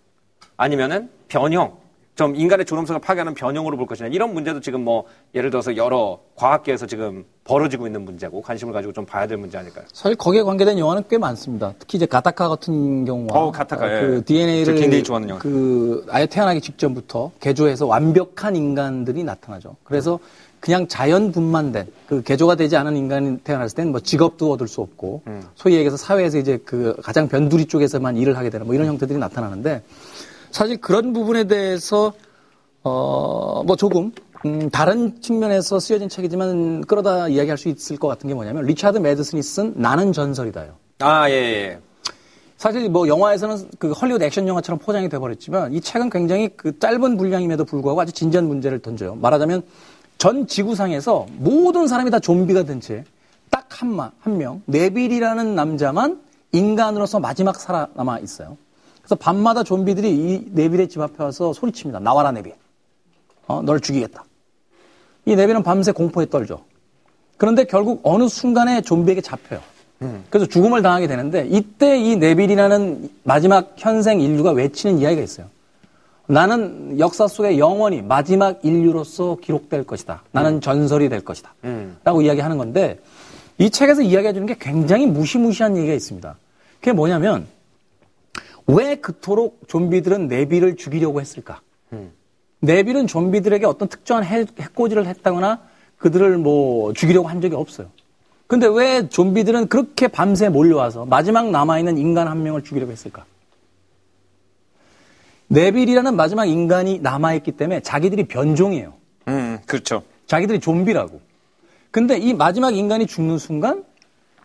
S5: 아니면은 변형, 좀 인간의 존엄성을 파괴하는 변형으로 볼 것이냐? 이런 문제도 지금 뭐 예를 들어서 여러 과학계에서 지금 벌어지고 있는 문제고 관심을 가지고 좀 봐야 될 문제 아닐까요?
S4: 사실 거기에 관계된 영화는 꽤 많습니다. 특히 이제 가타카 같은 경우와
S5: 어, 가타카, 예.
S4: 그 DNA를
S5: 굉장히 좋아하는 영화.
S4: 그 아예 태어나기 직전부터 개조해서 완벽한 인간들이 나타나죠. 그래서 그냥 자연 분만 된 그 개조가 되지 않은 인간이 태어났을 때는 뭐 직업도 얻을 수 없고
S5: 음.
S4: 소위 얘기해서 사회에서 이제 그 가장 변두리 쪽에서만 일을 하게 되는 뭐 이런 형태들이 나타나는데 사실 그런 부분에 대해서 어, 뭐 조금, 음, 다른 측면에서 쓰여진 책이지만 끌어다 이야기할 수 있을 것 같은 게 뭐냐면 리차드 매드슨이 쓴 나는 전설이다요.
S5: 아, 예, 예.
S4: 사실 뭐 영화에서는 그 헐리우드 액션 영화처럼 포장이 돼버렸지만 이 책은 굉장히 그 짧은 분량임에도 불구하고 아주 진지한 문제를 던져요. 말하자면 전 지구상에서 모든 사람이 다 좀비가 된 채 딱 한 마, 한 명, 네빌이라는 남자만 인간으로서 마지막 살아남아 있어요. 그래서 밤마다 좀비들이 이 네빌의 집 앞에 와서 소리칩니다. 나와라 네빌. 어, 널 죽이겠다. 이 네빌은 밤새 공포에 떨죠. 그런데 결국 어느 순간에 좀비에게 잡혀요. 그래서 죽음을 당하게 되는데 이때 이 네빌이라는 마지막 현생 인류가 외치는 이야기가 있어요. 나는 역사 속에 영원히 마지막 인류로서 기록될 것이다. 나는 전설이 될 것이다.
S5: 음.
S4: 라고 이야기하는 건데 이 책에서 이야기해 주는 게 굉장히 무시무시한 얘기가 있습니다. 그게 뭐냐면 왜 그토록 좀비들은 네빌을 죽이려고 했을까? 네빌은 좀비들에게 어떤 특정한 해, 해코지를 했다거나 그들을 뭐 죽이려고 한 적이 없어요. 근데 왜 좀비들은 그렇게 밤새 몰려와서 마지막 남아있는 인간 한 명을 죽이려고 했을까? 네빌이라는 마지막 인간이 남아있기 때문에 자기들이 변종이에요.
S5: 음, 그렇죠.
S4: 자기들이 좀비라고. 근데 이 마지막 인간이 죽는 순간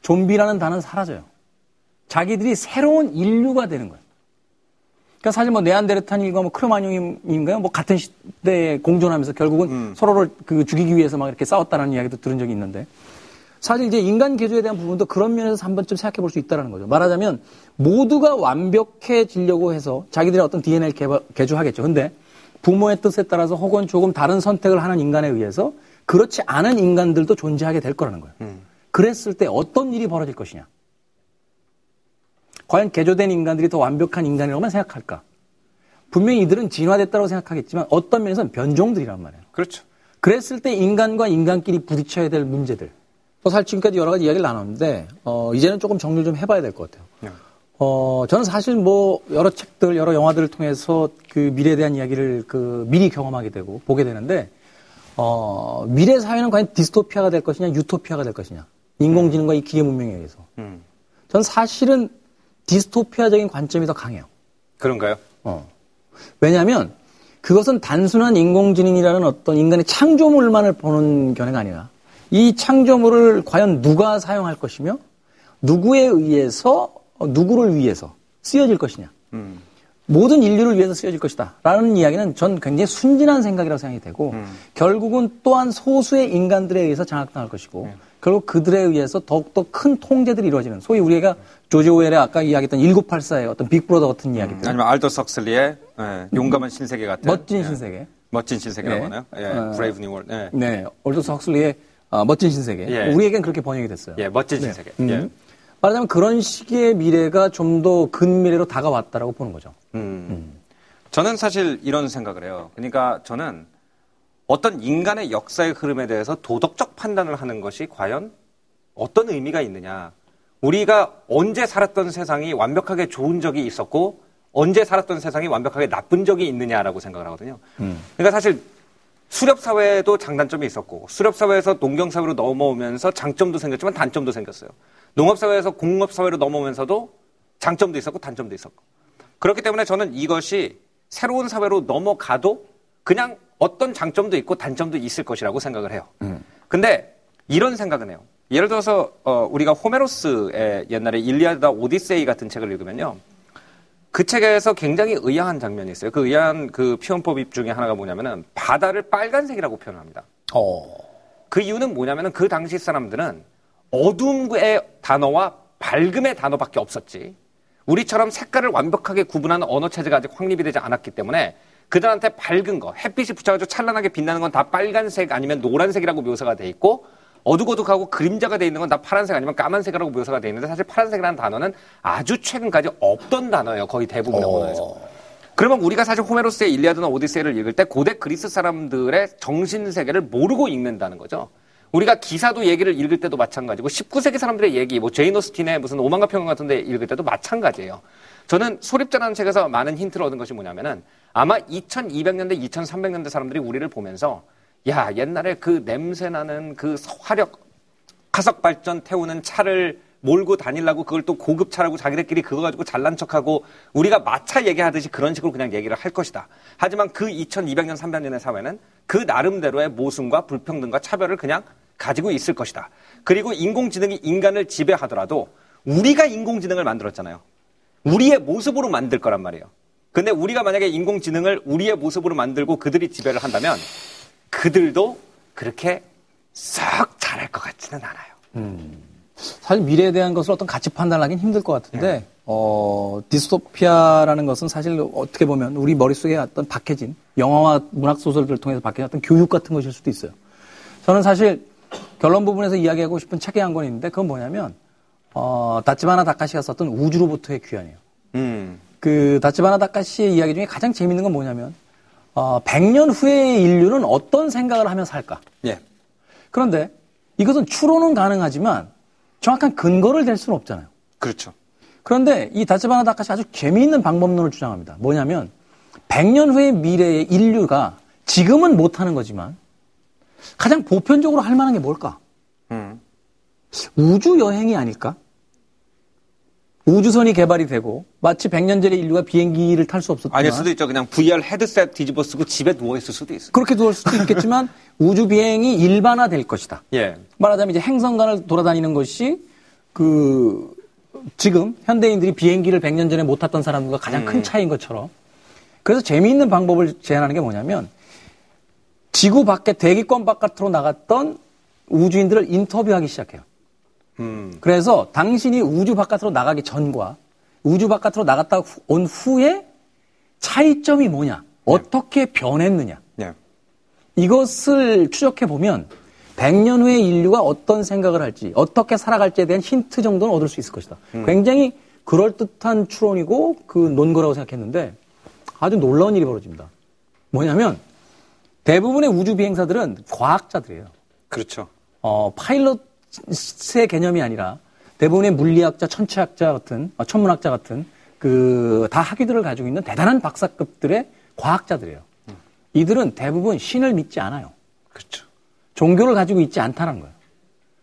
S4: 좀비라는 단어는 사라져요. 자기들이 새로운 인류가 되는 거예요. 그러니까 사실 뭐 네안데르탈인과 뭐 크로마뇽인가요? 뭐 같은 시대에 공존하면서 결국은 서로를 그 죽이기 위해서 막 이렇게 싸웠다는 이야기도 들은 적이 있는데 사실 이제 인간 개조에 대한 부분도 그런 면에서 한 번쯤 생각해 볼 수 있다는 거죠. 말하자면 모두가 완벽해지려고 해서 자기들의 어떤 DNA를 개발, 개조하겠죠. 근데 부모의 뜻에 따라서 혹은 조금 다른 선택을 하는 인간에 의해서 그렇지 않은 인간들도 존재하게 될 거라는 거예요. 그랬을 때 어떤 일이 벌어질 것이냐. 과연 개조된 인간들이 더 완벽한 인간이라고만 생각할까? 분명히 이들은 진화됐다고 생각하겠지만 어떤 면에서는 변종들이란 말이에요.
S5: 그렇죠.
S4: 그랬을 때 인간과 인간끼리 부딪혀야 될 문제들. 또 사실 지금까지 여러 가지 이야기를 나눴는데, 어, 이제는 조금 정리를 좀 해봐야 될 것 같아요.
S5: 네.
S4: 어, 저는 사실 뭐, 여러 책들, 여러 영화들을 통해서 그 미래에 대한 이야기를 그 미리 경험하게 되고 보게 되는데, 어, 미래 사회는 과연 디스토피아가 될 것이냐, 유토피아가 될 것이냐. 인공지능과 이 기계 문명에 의해서.
S5: 음.
S4: 저는 사실은 디스토피아적인 관점이 더 강해요.
S5: 그런가요?
S4: 어. 왜냐하면 그것은 단순한 인공지능이라는 어떤 인간의 창조물만을 보는 견해가 아니라 이 창조물을 과연 누가 사용할 것이며 누구에 의해서 어, 누구를 위해서 쓰여질 것이냐. 모든 인류를 위해서 쓰여질 것이다. 라는 이야기는 전 굉장히 순진한 생각이라고 생각이 되고 결국은 또한 소수의 인간들에 의해서 장악당할 것이고 결국 그들에 의해서 더욱더 큰 통제들이 이루어지는 소위 우리가 조지 오웰의 아까 이야기했던 1984의 어떤 빅브로더 같은 이야기들.
S5: 아니면 올더스 헉슬리의 예, 용감한 신세계 같은
S4: 멋진
S5: 예,
S4: 신세계.
S5: 멋진 신세계라고
S4: 예.
S5: 하나요? 예,
S4: 어.
S5: Brave New World. 예.
S4: 네. 올더스 헉슬리의 어, 멋진 신세계.
S5: 예.
S4: 우리에겐 그렇게 번역이 됐어요.
S5: 예, 멋진 신세계.
S4: 음.
S5: 예.
S4: 말하자면 그런 식의 미래가 좀 더 근미래로 다가왔다라고 보는 거죠.
S5: 음. 저는 사실 이런 생각을 해요. 그러니까 저는 어떤 인간의 역사의 흐름에 대해서 도덕적 판단을 하는 것이 과연 어떤 의미가 있느냐. 우리가 언제 살았던 세상이 완벽하게 좋은 적이 있었고 언제 살았던 세상이 완벽하게 나쁜 적이 있느냐라고 생각을 하거든요. 그러니까 사실 수렵 사회에도 장단점이 있었고 수렵 사회에서 농경 사회로 넘어오면서 장점도 생겼지만 단점도 생겼어요. 농업 사회에서 공업 사회로 넘어오면서도 장점도 있었고 단점도 있었고 그렇기 때문에 저는 이것이 새로운 사회로 넘어가도 그냥 어떤 장점도 있고 단점도 있을 것이라고 생각을 해요. 근데 이런 생각은 해요. 예를 들어서 어, 우리가 호메로스의 옛날에 일리아드나 오디세이 같은 책을 읽으면요. 그 책에서 굉장히 의아한 장면이 있어요. 그 의아한 그 표현법 중에 하나가 뭐냐면은 바다를 빨간색이라고 표현합니다.
S4: 어.
S5: 그 이유는 뭐냐면은 그 당시 사람들은 어둠의 단어와 밝음의 단어밖에 없었지. 우리처럼 색깔을 완벽하게 구분하는 언어 체제가 아직 확립이 되지 않았기 때문에 그들한테 밝은 거, 햇빛이 붙여가지고 찬란하게 빛나는 건 다 빨간색 아니면 노란색이라고 묘사가 돼 있고 어둑어둑하고 그림자가 돼 있는 건 다 파란색 아니면 까만색이라고 묘사가 돼 있는데 사실 파란색이라는 단어는 아주 최근까지 없던 단어예요. 거의 대부분의 언어에서. 그러면 우리가 사실 호메로스의 일리아드나 오디세이를 읽을 때 고대 그리스 사람들의 정신 세계를 모르고 읽는다는 거죠. 우리가 기사도 얘기를 읽을 때도 마찬가지고 19세기 사람들의 얘기, 뭐 제인 오스틴의 무슨 오만과 편견 같은 데 읽을 때도 마찬가지예요. 저는 소립자라는 책에서 많은 힌트를 얻은 것이 뭐냐면은 아마 2200년대, 2300년대 사람들이 우리를 보면서 야, 옛날에 그 냄새 나는 그 화력 화석 발전 태우는 차를 몰고 다니려고 그걸 또 고급 차라고 자기들끼리 그거 가지고 잘난 척하고 우리가 마차 얘기하듯이 그런 식으로 그냥 얘기를 할 것이다. 하지만 그 2200년, 300년의 사회는 그 나름대로의 모순과 불평등과 차별을 그냥 가지고 있을 것이다. 그리고 인공지능이 인간을 지배하더라도 우리가 인공지능을 만들었잖아요. 우리의 모습으로 만들 거란 말이에요. 근데 우리가 만약에 인공지능을 우리의 모습으로 만들고 그들이 지배를 한다면 그들도 그렇게 썩 잘할 것 같지는 않아요.
S4: 사실 미래에 대한 것을 어떤 가치 판단하기는 힘들 것 같은데, 어, 디스토피아라는 것은 사실 어떻게 보면 우리 머릿속에 어떤 박혀진 영화와 문학 소설들을 통해서 박혀진 어떤 교육 같은 것일 수도 있어요. 저는 사실 결론 부분에서 이야기하고 싶은 책이 한 권 있는데, 그건 뭐냐면, 어, 다치바나 다카시가 썼던 우주로부터의 귀환이에요.
S5: 음.
S4: 그 다치바나 다카시의 이야기 중에 가장 재밌는 건 뭐냐면, 어, 100년 후의 인류는 어떤 생각을 하며 살까?
S5: 예.
S4: 그런데 이것은 추론은 가능하지만 정확한 근거를 댈 수는 없잖아요.
S5: 그렇죠.
S4: 그런데 이 다치바나 다카시 아주 재미있는 방법론을 주장합니다. 뭐냐면 100년 후의 미래의 인류가 지금은 못하는 거지만 가장 보편적으로 할 만한 게 뭘까?
S5: 음.
S4: 우주 여행이 아닐까? 우주선이 개발이 되고 마치 100년 전에 인류가 비행기를 탈 수 없었지만
S5: 아닐 수도 있죠. 그냥 VR 헤드셋 뒤집어 쓰고 집에 누워 있을 수도 있어요.
S4: 그렇게 두을 수도 있겠지만 우주 비행이 일반화될 것이다.
S5: 예.
S4: 말하자면 이제 행성간을 돌아다니는 것이 그 지금 현대인들이 비행기를 100년 전에 못 탔던 사람들과 가장 큰 차이인 것처럼 그래서 재미있는 방법을 제안하는 게 뭐냐면 지구 밖에 대기권 바깥으로 나갔던 우주인들을 인터뷰하기 시작해요.
S5: 음.
S4: 그래서 당신이 우주 바깥으로 나가기 전과 우주 바깥으로 나갔다 후- 온 후에 차이점이 뭐냐, 어떻게 변했느냐,
S5: 예.
S4: 이것을 추적해 보면 100년 후에 인류가 어떤 생각을 할지, 어떻게 살아갈지에 대한 힌트 정도는 얻을 수 있을 것이다. 굉장히 그럴듯한 추론이고 그 논거라고 생각했는데 아주 놀라운 일이 벌어집니다. 뭐냐면 대부분의 우주 비행사들은 과학자들이에요.
S5: 그렇죠.
S4: 어, 파일럿 의 개념이 아니라 대부분의 물리학자, 천체학자 같은, 어, 천문학자 같은 그 다 학위들을 가지고 있는 대단한 박사급들의 과학자들이에요. 이들은 대부분 신을 믿지 않아요.
S5: 그렇죠.
S4: 종교를 가지고 있지 않다는 거예요.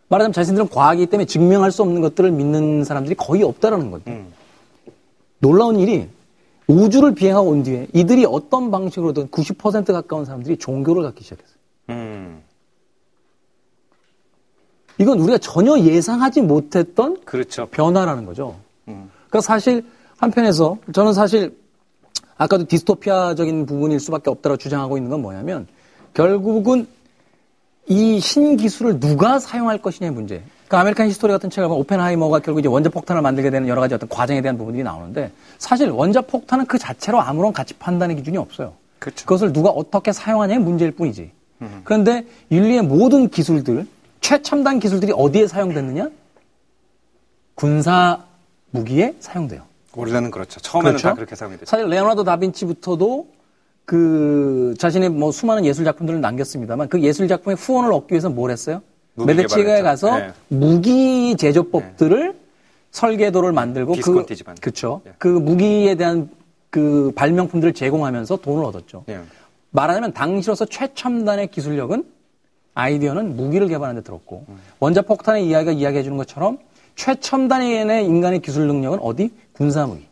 S4: 말하자면 자신들은 과학이기 때문에 증명할 수 없는 것들을 믿는 사람들이 거의 없다라는 거죠. 놀라운 일이 우주를 비행하고 온 뒤에 이들이 어떤 방식으로든 90% 가까운 사람들이 종교를 갖기 시작했어요.
S5: 음.
S4: 이건 우리가 전혀 예상하지 못했던
S5: 그렇죠.
S4: 변화라는 거죠. 그러니까 사실 한편에서 저는 사실 아까도 디스토피아적인 부분일 수밖에 없다고 주장하고 있는 건 뭐냐면 결국은 이 신기술을 누가 사용할 것이냐의 문제. 그 아메리칸 히스토리 같은 책을 보면 오펜하이머가 결국 이제 원자 폭탄을 만들게 되는 여러 가지 어떤 과정에 대한 부분들이 나오는데 사실 원자 폭탄은 그 자체로 아무런 가치 판단의 기준이 없어요.
S5: 그렇죠.
S4: 그것을 누가 어떻게 사용하냐의 문제일 뿐이지. 그런데 인류의 모든 기술들, 최첨단 기술들이 어디에 사용됐느냐? 군사 무기에 사용돼요.
S5: 원래는 그렇죠. 처음에는
S4: 그렇죠?
S5: 다 그렇게 사용이 됐죠.
S4: 사실 레오나르도 다빈치부터도 그 자신의 뭐 수많은 예술 작품들을 남겼습니다만 그 예술 작품의 후원을 얻기 위해서 뭘 했어요?
S5: 개발했죠.
S4: 가서
S5: 네.
S4: 무기 제조법들을 설계도를 만들고
S5: 비스콘티 집안.
S4: 그렇죠.
S5: 예.
S4: 그 무기에 대한 그 발명품들을 제공하면서 돈을 얻었죠.
S5: 예.
S4: 말하자면 당시로서 최첨단의 기술력은 아이디어는 무기를 개발하는 데 들었고 원자 폭탄의 이야기가 이야기해 주는 것처럼 최첨단의 인간의 기술 능력은 어디? 군사 무기.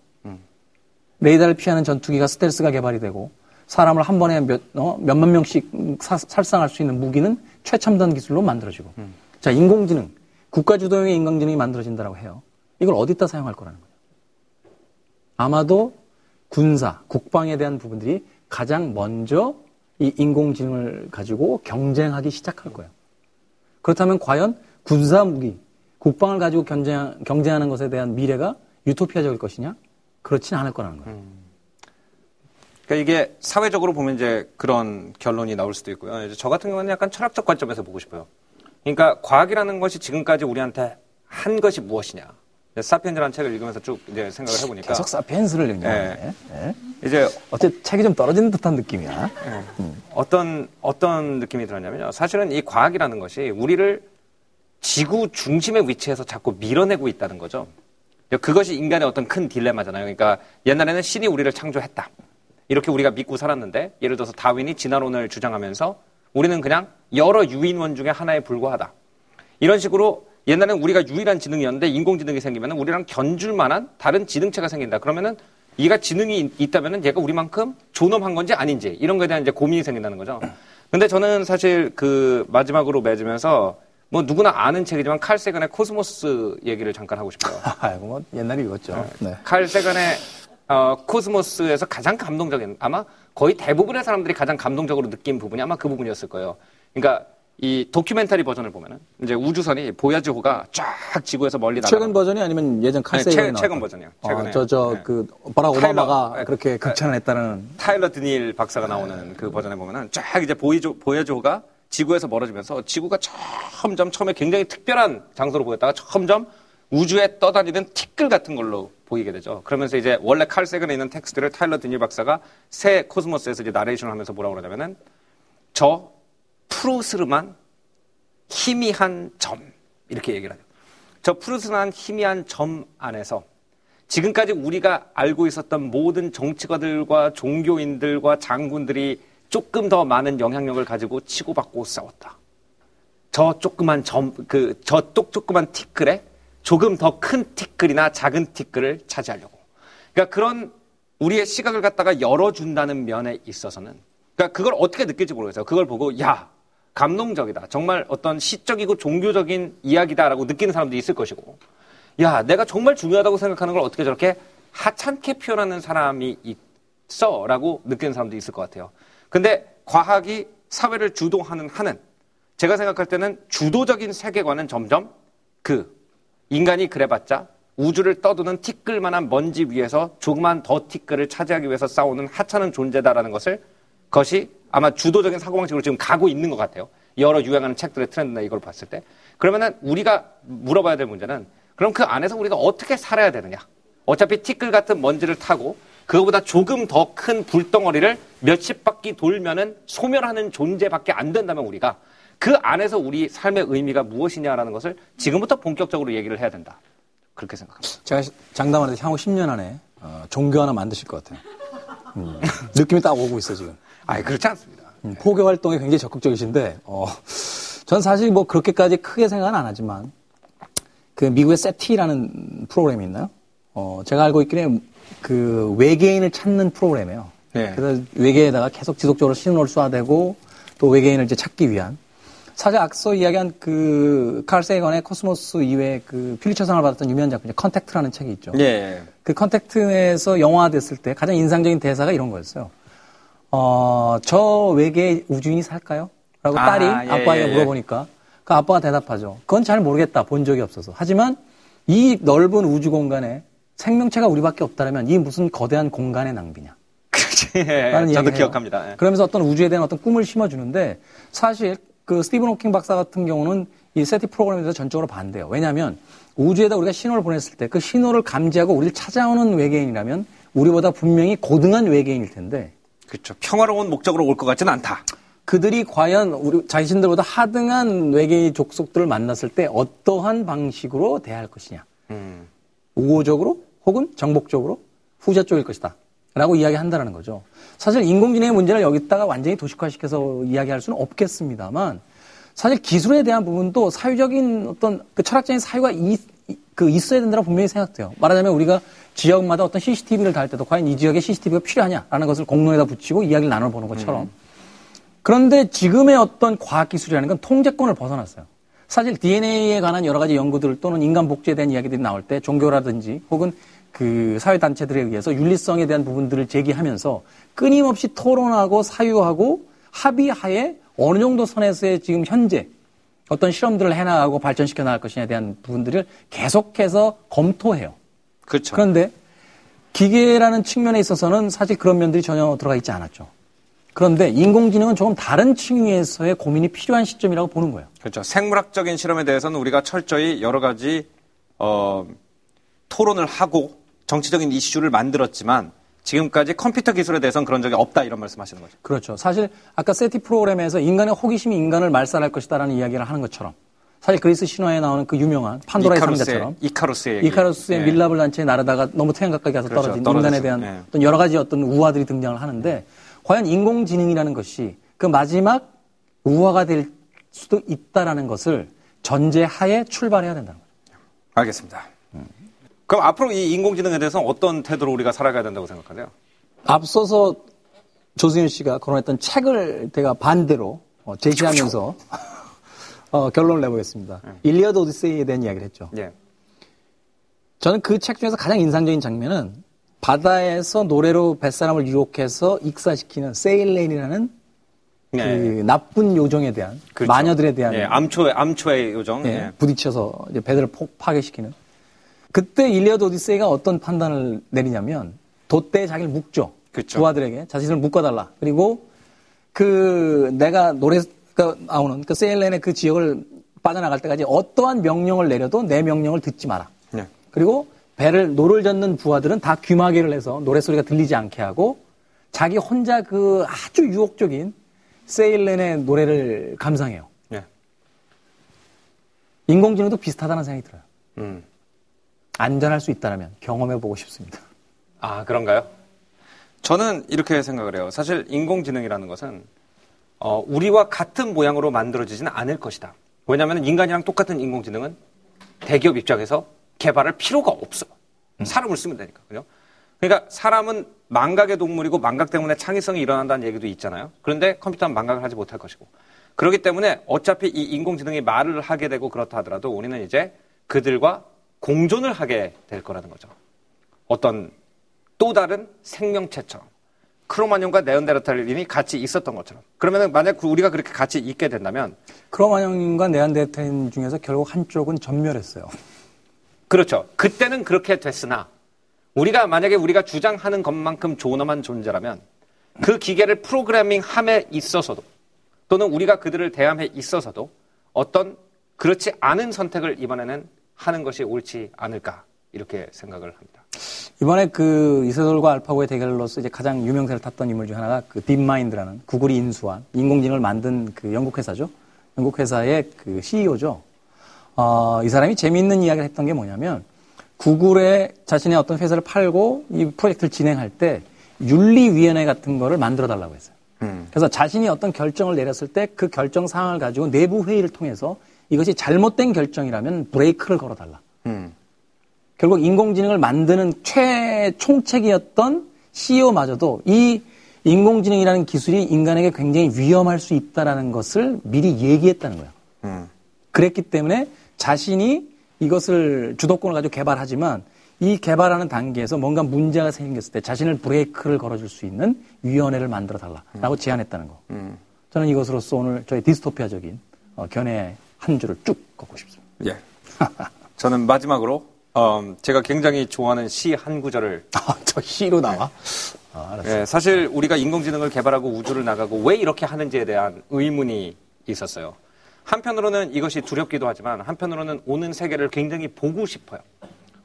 S4: 레이더를 피하는 전투기가 스텔스가 개발이 되고 사람을 한 번에 몇, 어, 몇만 명씩 사- 살상할 수 있는 무기는 최첨단 기술로 만들어지고 자 인공지능 국가 주도형의 인공지능이 만들어진다고 해요. 이걸 어디다 사용할 거라는 거예요. 아마도 군사, 국방에 대한 부분들이 가장 먼저 이 인공지능을 가지고 경쟁하기 시작할 거예요. 그렇다면 과연 군사 무기, 국방을 가지고 경쟁, 경쟁하는 것에 대한 미래가 유토피아적일 것이냐? 그렇진 않을 거라는 거예요.
S5: 그러니까 이게 사회적으로 보면 이제 그런 결론이 나올 수도 있고요. 저 같은 경우는 약간 철학적 관점에서 보고 싶어요. 그러니까 과학이라는 것이 지금까지 우리한테 한 것이 무엇이냐. 사피엔즈라는 책을 읽으면서 쭉 이제 생각을 해보니까
S4: 계속 사피엔스를 읽냐.
S5: 네.
S4: 네.
S5: 이제
S4: 어째 책이 좀 떨어지는 듯한 느낌이야.
S5: 어떤 어떤 느낌이 들었냐면요. 사실은 이 과학이라는 것이 우리를 지구 중심의 위치에서 자꾸 밀어내고 있다는 거죠. 그것이 인간의 어떤 큰 딜레마잖아요. 그러니까 옛날에는 신이 우리를 창조했다. 이렇게 우리가 믿고 살았는데 예를 들어서 다윈이 진화론을 주장하면서 우리는 그냥 여러 유인원 중에 하나에 불과하다. 이런 식으로 옛날에는 우리가 유일한 지능이었는데 인공지능이 생기면 우리랑 견줄 만한 다른 지능체가 생긴다. 그러면은 얘가 지능이 있- 있다면은 얘가 우리만큼 존엄한 건지 아닌지 이런 거에 대한 이제 고민이 생긴다는 거죠. 근데 저는 사실 그 마지막으로 맺으면서 뭐 누구나 아는 책이지만 칼 세이건의 코스모스 얘기를 잠깐 하고 싶어요.
S4: 아이고, 뭐 옛날에 읽었죠. 네.
S5: 칼 세이건의 어, 코스모스에서 가장 감동적인 아마 거의 대부분의 사람들이 가장 감동적으로 느낀 부분이 아마 그 부분이었을 거예요. 그러니까 이 도큐멘터리 버전을 보면은 이제 우주선이 보야지호가 쫙 지구에서 멀리 날아
S4: 최근 버전이 아니면 예전
S5: 아니,
S4: 칼세이
S5: 최근- 최근 버전이요. 최근에.
S4: 저, 저,
S5: 네.
S4: 그, 버락
S5: 타일러,
S4: 오바마가
S5: 네.
S4: 그렇게 극찬을 했다는.
S5: 타일러 드닐 박사가 나오는 그 버전에 보면은 쫙 이제 보이조, 보야지호가 지구에서 멀어지면서 지구가 점점 처음에 굉장히 특별한 장소로 보였다가 점점 우주에 떠다니는 티끌 같은 걸로 보이게 되죠. 그러면서 이제 원래 칼 세근에 있는 텍스트를 타일러 드닐 박사가 새 코스모스에서 이제 나레이션을 하면서 뭐라고 그러냐면은 저 푸르스름한 희미한 점 이렇게 얘기를 하죠. 저 푸르스름한 희미한 점 안에서 지금까지 우리가 알고 있었던 모든 정치가들과 종교인들과 장군들이 조금 더 많은 영향력을 가지고 치고받고 싸웠다. 저 조그만 점, 그, 저 똑 조그만 티끌에 조금 더 큰 티끌이나 작은 티끌을 차지하려고. 그러니까 그런 우리의 시각을 갖다가 열어준다는 면에 있어서는, 그러니까 그걸 어떻게 느낄지 모르겠어요. 그걸 보고, 야, 감동적이다. 정말 어떤 시적이고 종교적인 이야기다라고 느끼는 사람도 있을 것이고, 야, 내가 정말 중요하다고 생각하는 걸 어떻게 저렇게 하찮게 표현하는 사람이 있어? 라고 느끼는 사람도 있을 것 같아요. 근데 과학이 사회를 주도하는 한은 제가 생각할 때는 주도적인 세계관은 점점 그 인간이 그래봤자 우주를 떠도는 티끌만한 먼지 위에서 조그만 더 티끌을 차지하기 위해서 싸우는 하찮은 존재다라는 것을 것이 아마 주도적인 사고방식으로 지금 가고 있는 것 같아요. 여러 유행하는 책들의 트렌드나 이걸 봤을 때. 그러면은 우리가 물어봐야 될 문제는 그럼 그 안에서 우리가 어떻게 살아야 되느냐. 어차피 티끌 같은 먼지를 타고 그거보다 조금 더 큰 불덩어리를 몇십 바퀴 돌면은 소멸하는 존재밖에 안 된다면 우리가 그 안에서 우리 삶의 의미가 무엇이냐라는 것을 지금부터 본격적으로 얘기를 해야 된다. 그렇게 생각합니다.
S4: 제가 장담하는데 향후 10년 안에 어, 종교 하나 만드실 것 같아요. 음, 느낌이 딱 오고 있어 지금.
S5: 아니, 그렇지 않습니다.
S4: 음, 포교 활동에 굉장히 적극적이신데, 어, 전 사실 뭐 그렇게까지 크게 생각은 안 하지만, 그 미국의 세티라는 프로그램이 있나요? 어, 제가 알고 있기는 그 외계인을 찾는 프로그램이에요.
S5: 네.
S4: 그래서 외계에다가 계속 지속적으로 신호를 쏴대고 또 외계인을 이제 찾기 위한. 사실 앞서 이야기한 그 칼 세이건의 코스모스 이외에 그 퓰리처상을 받았던 유명한 작품, 컨택트라는 책이 있죠.
S5: 예.
S4: 그 컨택트에서 영화됐을 때 가장 인상적인 대사가 이런 거였어요. 어, 저 외계 우주인이 살까요? 라고
S5: 아,
S4: 딸이
S5: 예,
S4: 아빠에게
S5: 예, 예.
S4: 물어보니까 그 아빠가 대답하죠. 그건 잘 모르겠다. 본 적이 없어서. 하지만 이 넓은 우주 공간에 생명체가 우리밖에 없다면 이 무슨 거대한 공간의 낭비냐.
S5: 그렇지. 예,
S4: 라는
S5: 저도. 기억합니다. 예.
S4: 그러면서 어떤 우주에 대한 어떤 꿈을 심어주는데 사실 그 스티븐 호킹 박사 같은 경우는 이 세티 프로그램에 대해서 전적으로 반대해요. 왜냐하면 우주에다 우리가 신호를 보냈을 때 그 신호를 감지하고 우리를 찾아오는 외계인이라면 우리보다 분명히 고등한 외계인일 텐데
S5: 그렇죠. 평화로운 목적으로 올 것 같지는 않다.
S4: 그들이 과연 우리 자신들보다 하등한 외계인 족속들을 만났을 때 어떠한 방식으로 대할 것이냐.
S5: 음.
S4: 우호적으로 혹은 정복적으로 후자 쪽일 것이다. 라고 이야기한다는 거죠. 사실 인공지능의 문제를 여기다가 완전히 도식화시켜서 이야기할 수는 없겠습니다만 사실 기술에 대한 부분도 사회적인 어떤 그 철학적인 사유가 이- 이- 그 있어야 된다고 분명히 생각돼요. 말하자면 우리가 지역마다 어떤 CCTV를 달 때도 과연 이 지역에 CCTV가 필요하냐라는 것을 공론에다 붙이고 이야기를 나눠보는 것처럼 그런데 지금의 어떤 과학기술이라는 건 통제권을 벗어났어요. 사실 DNA에 관한 여러 가지 연구들 또는 인간 복제에 대한 이야기들이 나올 때 종교라든지 혹은 그 사회단체들에 의해서 윤리성에 대한 부분들을 제기하면서 끊임없이 토론하고 사유하고 합의하에 어느 정도 선에서의 지금 현재 어떤 실험들을 해나가고 발전시켜 나갈 것이냐에 대한 부분들을 계속해서 검토해요.
S5: 그렇죠.
S4: 그런데 기계라는 측면에 있어서는 사실 그런 면들이 전혀 들어가 있지 않았죠. 그런데 인공지능은 조금 다른 층위에서의 고민이 필요한 시점이라고 보는 거예요.
S5: 그렇죠. 생물학적인 실험에 대해서는 우리가 철저히 여러 가지 어, 토론을 하고 정치적인 이슈를 만들었지만 지금까지 컴퓨터 기술에 대해서는 그런 적이 없다 이런 말씀하시는 거죠.
S4: 그렇죠. 사실 아까 세티 프로그램에서 인간의 호기심이 인간을 말살할 것이다라는 이야기를 하는 것처럼 사실 그리스 신화에 나오는 그 유명한 판도라의
S5: 이카루스의,
S4: 상자처럼
S5: 이카루스의 얘기.
S4: 이카루스의
S5: 예.
S4: 밀랍을 단체에 날아다가 너무 태양 가까이 가서
S5: 그렇죠.
S4: 떨어진. 인간에 대한
S5: 예.
S4: 어떤 여러 가지 어떤 우화들이 등장을 하는데 과연 인공지능이라는 것이 그 마지막 우화가 될 수도 있다라는 것을 전제하에 출발해야 된다는 거죠.
S5: 알겠습니다. 그럼 앞으로 이 인공지능에 대해서 어떤 태도로 우리가 살아가야 된다고 생각하세요?
S4: 앞서서 조승현 씨가 거론했던 책을 제가 반대로 어, 제시하면서 어, 결론을 내보겠습니다. 일리어드 오디세이에 대한 이야기를 했죠.
S5: 예.
S4: 저는 그 책 중에서 가장 인상적인 장면은 바다에서 노래로 뱃사람을 유혹해서 익사시키는 세이렌이라는 그
S5: 네.
S4: 나쁜 요정에 대한
S5: 그렇죠.
S4: 마녀들에 대한
S5: 예, 암초의 암초의 요정.
S4: 예,
S5: 예.
S4: 부딪혀서 배들을 폭 파괴시키는 그때 일리어드 오디세이가 어떤 판단을 내리냐면 돛대에 자기를 묶죠.
S5: 그쵸.
S4: 부하들에게 자신을 묶어달라. 그리고 그 내가 노래가 나오는 그 세이렌의 그 지역을 빠져나갈 때까지 어떠한 명령을 내려도 내 명령을 듣지 마라.
S5: 네.
S4: 그리고 배를 노를 젓는 부하들은 다 귀마개를 해서 노래 소리가 들리지 않게 하고 자기 혼자 그 아주 유혹적인 세이렌의 노래를 감상해요.
S5: 예.
S4: 인공지능도 비슷하다는 생각이 들어요.
S5: 음.
S4: 안전할 수 있다면 경험해보고 싶습니다.
S5: 아, 그런가요? 저는 이렇게 생각을 해요. 사실 인공지능이라는 것은 어, 우리와 같은 모양으로 만들어지지는 않을 것이다. 왜냐하면 인간이랑 똑같은 인공지능은 대기업 입장에서 개발할 필요가 없어. 사람을 쓰면 되니까. 그죠? 그러니까 사람은 망각의 동물이고 망각 때문에 창의성이 일어난다는 얘기도 있잖아요. 그런데 컴퓨터는 망각을 하지 못할 것이고. 그렇기 때문에 어차피 이 인공지능이 말을 하게 되고 그렇다 하더라도 우리는 이제 그들과 공존을 하게 될 거라는 거죠. 어떤 또 다른 생명체처럼 크로마뇽과 네언데르탈린이 같이 있었던 것처럼 그러면 만약 우리가 그렇게 같이 있게 된다면
S4: 크로마뇽과 네안데르탈인 중에서 결국 한쪽은 전멸했어요.
S5: 그렇죠 그때는 그렇게 됐으나 우리가 만약에 우리가 주장하는 것만큼 존엄한 존재라면 그 기계를 프로그래밍함에 있어서도 또는 우리가 그들을 대함에 있어서도 어떤 그렇지 않은 선택을 이번에는 하는 것이 옳지 않을까 이렇게 생각을 합니다.
S4: 이번에 그 이세돌과 알파고의 대결로서 이제 가장 유명세를 탔던 인물 중 하나가 그 딥마인드라는 구글이 인수한 인공지능을 만든 그 영국 회사죠. 영국 회사의 그 CEO죠. 어, 이 사람이 재미있는 이야기를 했던 게 뭐냐면 구글에 자신의 어떤 회사를 팔고 이 프로젝트를 진행할 때 윤리위원회 같은 거를 만들어 달라고 했어요. 그래서 자신이 어떤 결정을 내렸을 때 그 결정 사항을 가지고 내부 회의를 통해서 이것이 잘못된 결정이라면 브레이크를 걸어달라. 결국 인공지능을 만드는 최총책이었던 CEO마저도 이 인공지능이라는 기술이 인간에게 굉장히 위험할 수 있다는 것을 미리 얘기했다는 거예요. 그랬기 때문에 자신이 이것을 주도권을 가지고 개발하지만 이 개발하는 단계에서 뭔가 문제가 생겼을 때 자신을 브레이크를 걸어줄 수 있는 위원회를 만들어 달라라고 제안했다는 거. 저는 이것으로서 오늘 저희 디스토피아적인 어, 견해 한 줄을 쭉 걷고 싶습니다.
S5: 예. 저는 마지막으로 어, 제가 굉장히 좋아하는 시 한 구절을
S4: 아, 저 시로 나와? 아, 알았어.
S5: 예, 사실 우리가 인공지능을 개발하고 우주를 나가고 왜 이렇게 하는지에 대한 의문이 있었어요. 한편으로는 이것이 두렵기도 하지만 한편으로는 오는 세계를 굉장히 보고 싶어요.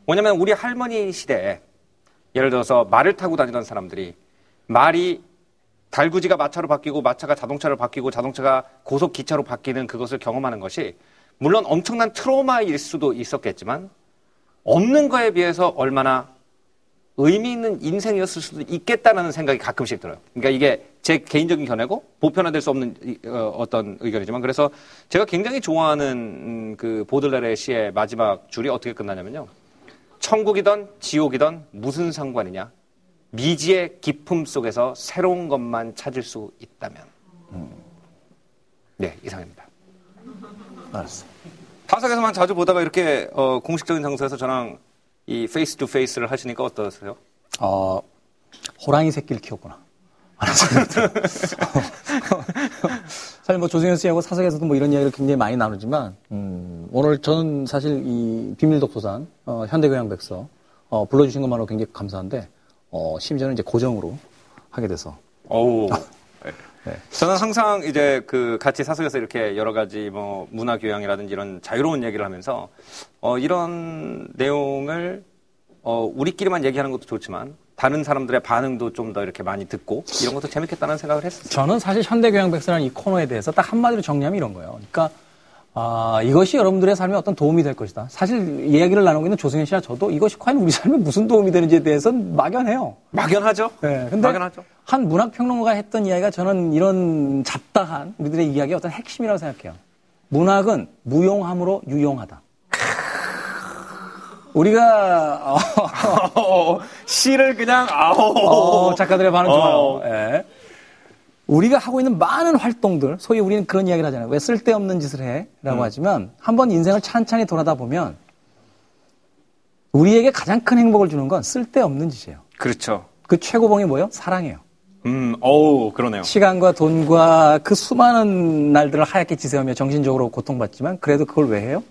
S5: 왜냐면 우리 할머니 시대에 예를 들어서 말을 타고 다니던 사람들이 말이 달구지가 마차로 바뀌고 마차가 자동차로 바뀌고 자동차가 고속 기차로 바뀌는 그것을 경험하는 것이 물론 엄청난 트라우마일 수도 있었겠지만 없는 거에 비해서 얼마나 의미 있는 인생이었을 수도 있겠다라는 생각이 가끔씩 들어요. 그러니까 이게 제 개인적인 견해고 보편화될 수 없는 이- 어, 어떤 의견이지만 그래서 제가 굉장히 좋아하는 음, 그 보들레르의 시의 마지막 줄이 어떻게 끝나냐면요. 천국이던 지옥이던 무슨 상관이냐? 미지의 깊음 속에서 새로운 것만 찾을 수 있다면. 네, 이상입니다.
S4: 알았어.
S5: 타석에서만 자주 보다가 이렇게 어, 공식적인 장소에서 저랑 이 face to face를 하시니까 어떠세요?
S4: 어, 호랑이 새끼를 키웠구나. 알았어. 사실 뭐 조승현 씨하고 사석에서도 뭐 이런 이야기를 굉장히 많이 나누지만, 음, 오늘 저는 사실 이 비밀독서단, 어, 현대교양백서, 어, 불러주신 것만으로 굉장히 감사한데, 어, 심지어는 이제 고정으로 하게 돼서.
S5: 어우. 네. 저는 항상 이제 그 같이 사석에서 이렇게 여러 가지 뭐 문화 교양이라든지 이런 자유로운 얘기를 하면서 어 이런 내용을 어 우리끼리만 얘기하는 것도 좋지만 다른 사람들의 반응도 좀 더 이렇게 많이 듣고 이런 것도 재밌겠다는 생각을 했었어요.
S4: 저는 사실 현대교양백서라는 이 코너에 대해서 딱 한마디로 정리하면 이런 거예요. 그러니까, 아, 이것이 여러분들의 삶에 어떤 도움이 될 것이다. 사실 이야기를 나누고 있는 조승현 씨나 저도 이것이 과연 우리 삶에 무슨 도움이 되는지에 대해서는 막연해요.
S5: 막연하죠?
S4: 네, 근데
S5: 막연하죠.
S4: 한 문학평론가가 했던 이야기가 저는 이런 잡다한 우리들의 이야기의 어떤 핵심이라고 생각해요. 문학은 무용함으로 유용하다. 우리가 어,
S5: 시를 그냥 아오.
S4: 어, 작가들의 반응 좋아요. 예. 우리가 하고 있는 많은 활동들, 소위 우리는 그런 이야기를 하잖아요. 왜 쓸데없는 짓을 해? 라고 하지만 한번 인생을 찬찬히 돌아다 보면 우리에게 가장 큰 행복을 주는 건 쓸데없는 짓이에요.
S5: 그렇죠.
S4: 그 최고봉이 뭐예요? 사랑이에요.
S5: 음, 어우, 그러네요.
S4: 시간과 돈과 그 수많은 날들을 하얗게 지새우며 정신적으로 고통받지만 그래도 그걸 왜 해요?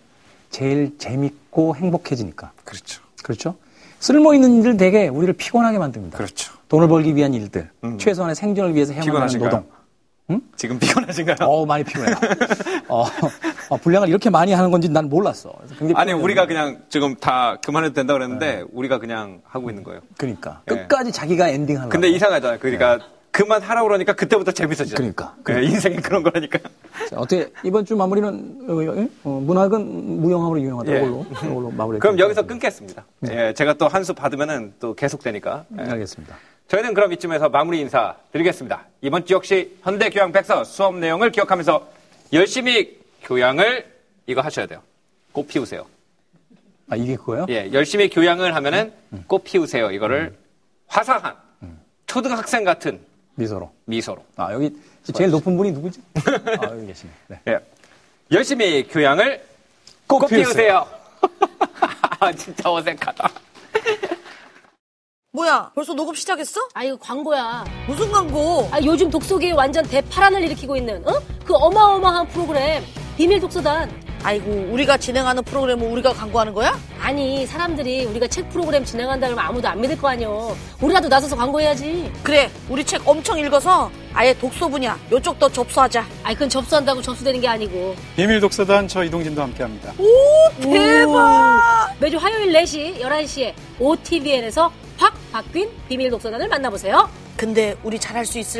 S4: 제일 재밌고 행복해지니까.
S5: 그렇죠.
S4: 그렇죠? 쓸모 있는 일들 되게 우리를 피곤하게 만듭니다.
S5: 그렇죠.
S4: 돈을 벌기 위한 일들, 최소한의 생존을 위해서 해야만 하는? 노동.
S5: 지금 피곤하신가요?
S4: 어, 많이 피곤해요. 어, 어, 분량을 이렇게 많이 하는 건지 난 몰랐어.
S5: 아니. 우리가 그냥 지금 다 그만해도 된다 그랬는데 우리가 그냥 하고 있는 거예요.
S4: 그러니까
S5: 예.
S4: 끝까지 자기가 엔딩 하려고.
S5: 근데 이상하잖아요. 그러니까 그만 하라고 그러니까 그때부터 재밌어지잖아요.
S4: 그러니까.
S5: 네, 인생이 그런 거라니까.
S4: 자, 어떻게 이번 주 마무리는 어, 어, 문학은 무용함으로 유용하다.
S5: 예.
S4: 이걸로 이걸로 마무리.
S5: 그럼 여기서 끊겠습니다. 예, 제가 또 한 수 받으면은 또 계속 되니까. 예.
S4: 알겠습니다.
S5: 저희는 그럼 이쯤에서 마무리 인사 드리겠습니다. 이번 주 역시 현대 교양 백서 수업 내용을 기억하면서 열심히 교양을 이거 하셔야 돼요. 꽃 피우세요.
S4: 아 이게 그거요?
S5: 예, 열심히 교양을 하면은 꽃 피우세요. 이거를 화사한 초등학생 같은
S4: 미소로.
S5: 미소로.
S4: 아 여기 제일 높은 분이 누구지? 아 여기 계시네. 네.
S5: 예. 열심히 교양을
S4: 피우세요.
S5: 피우세요. 아, 진짜 어색하다.
S2: 뭐야, 벌써 녹음 시작했어?
S1: 아 이거 광고야.
S2: 무슨 광고?
S1: 아 요즘 독서계에 완전 대파란을 일으키고 있는 어? 그 어마어마한 프로그램 비밀 독서단.
S2: 아이고, 우리가 진행하는 프로그램을 우리가 광고하는 거야?
S1: 아니 사람들이 우리가 책 프로그램 진행한다 그러면 아무도 안 믿을 거 아니여. 우리라도 나서서 광고해야지.
S2: 그래, 우리 책 엄청 읽어서 아예 독서 분야 요쪽도 접수하자.
S1: 아이 그건 접수한다고 접수되는 게 아니고
S6: 비밀 독서단 저 이동진도 함께합니다.
S2: 대박!
S1: 매주 화요일 4시 11시에 OTVN에서 확 바뀐 비밀 독서단을 만나보세요.
S2: 근데 우리 잘할 수 있을까?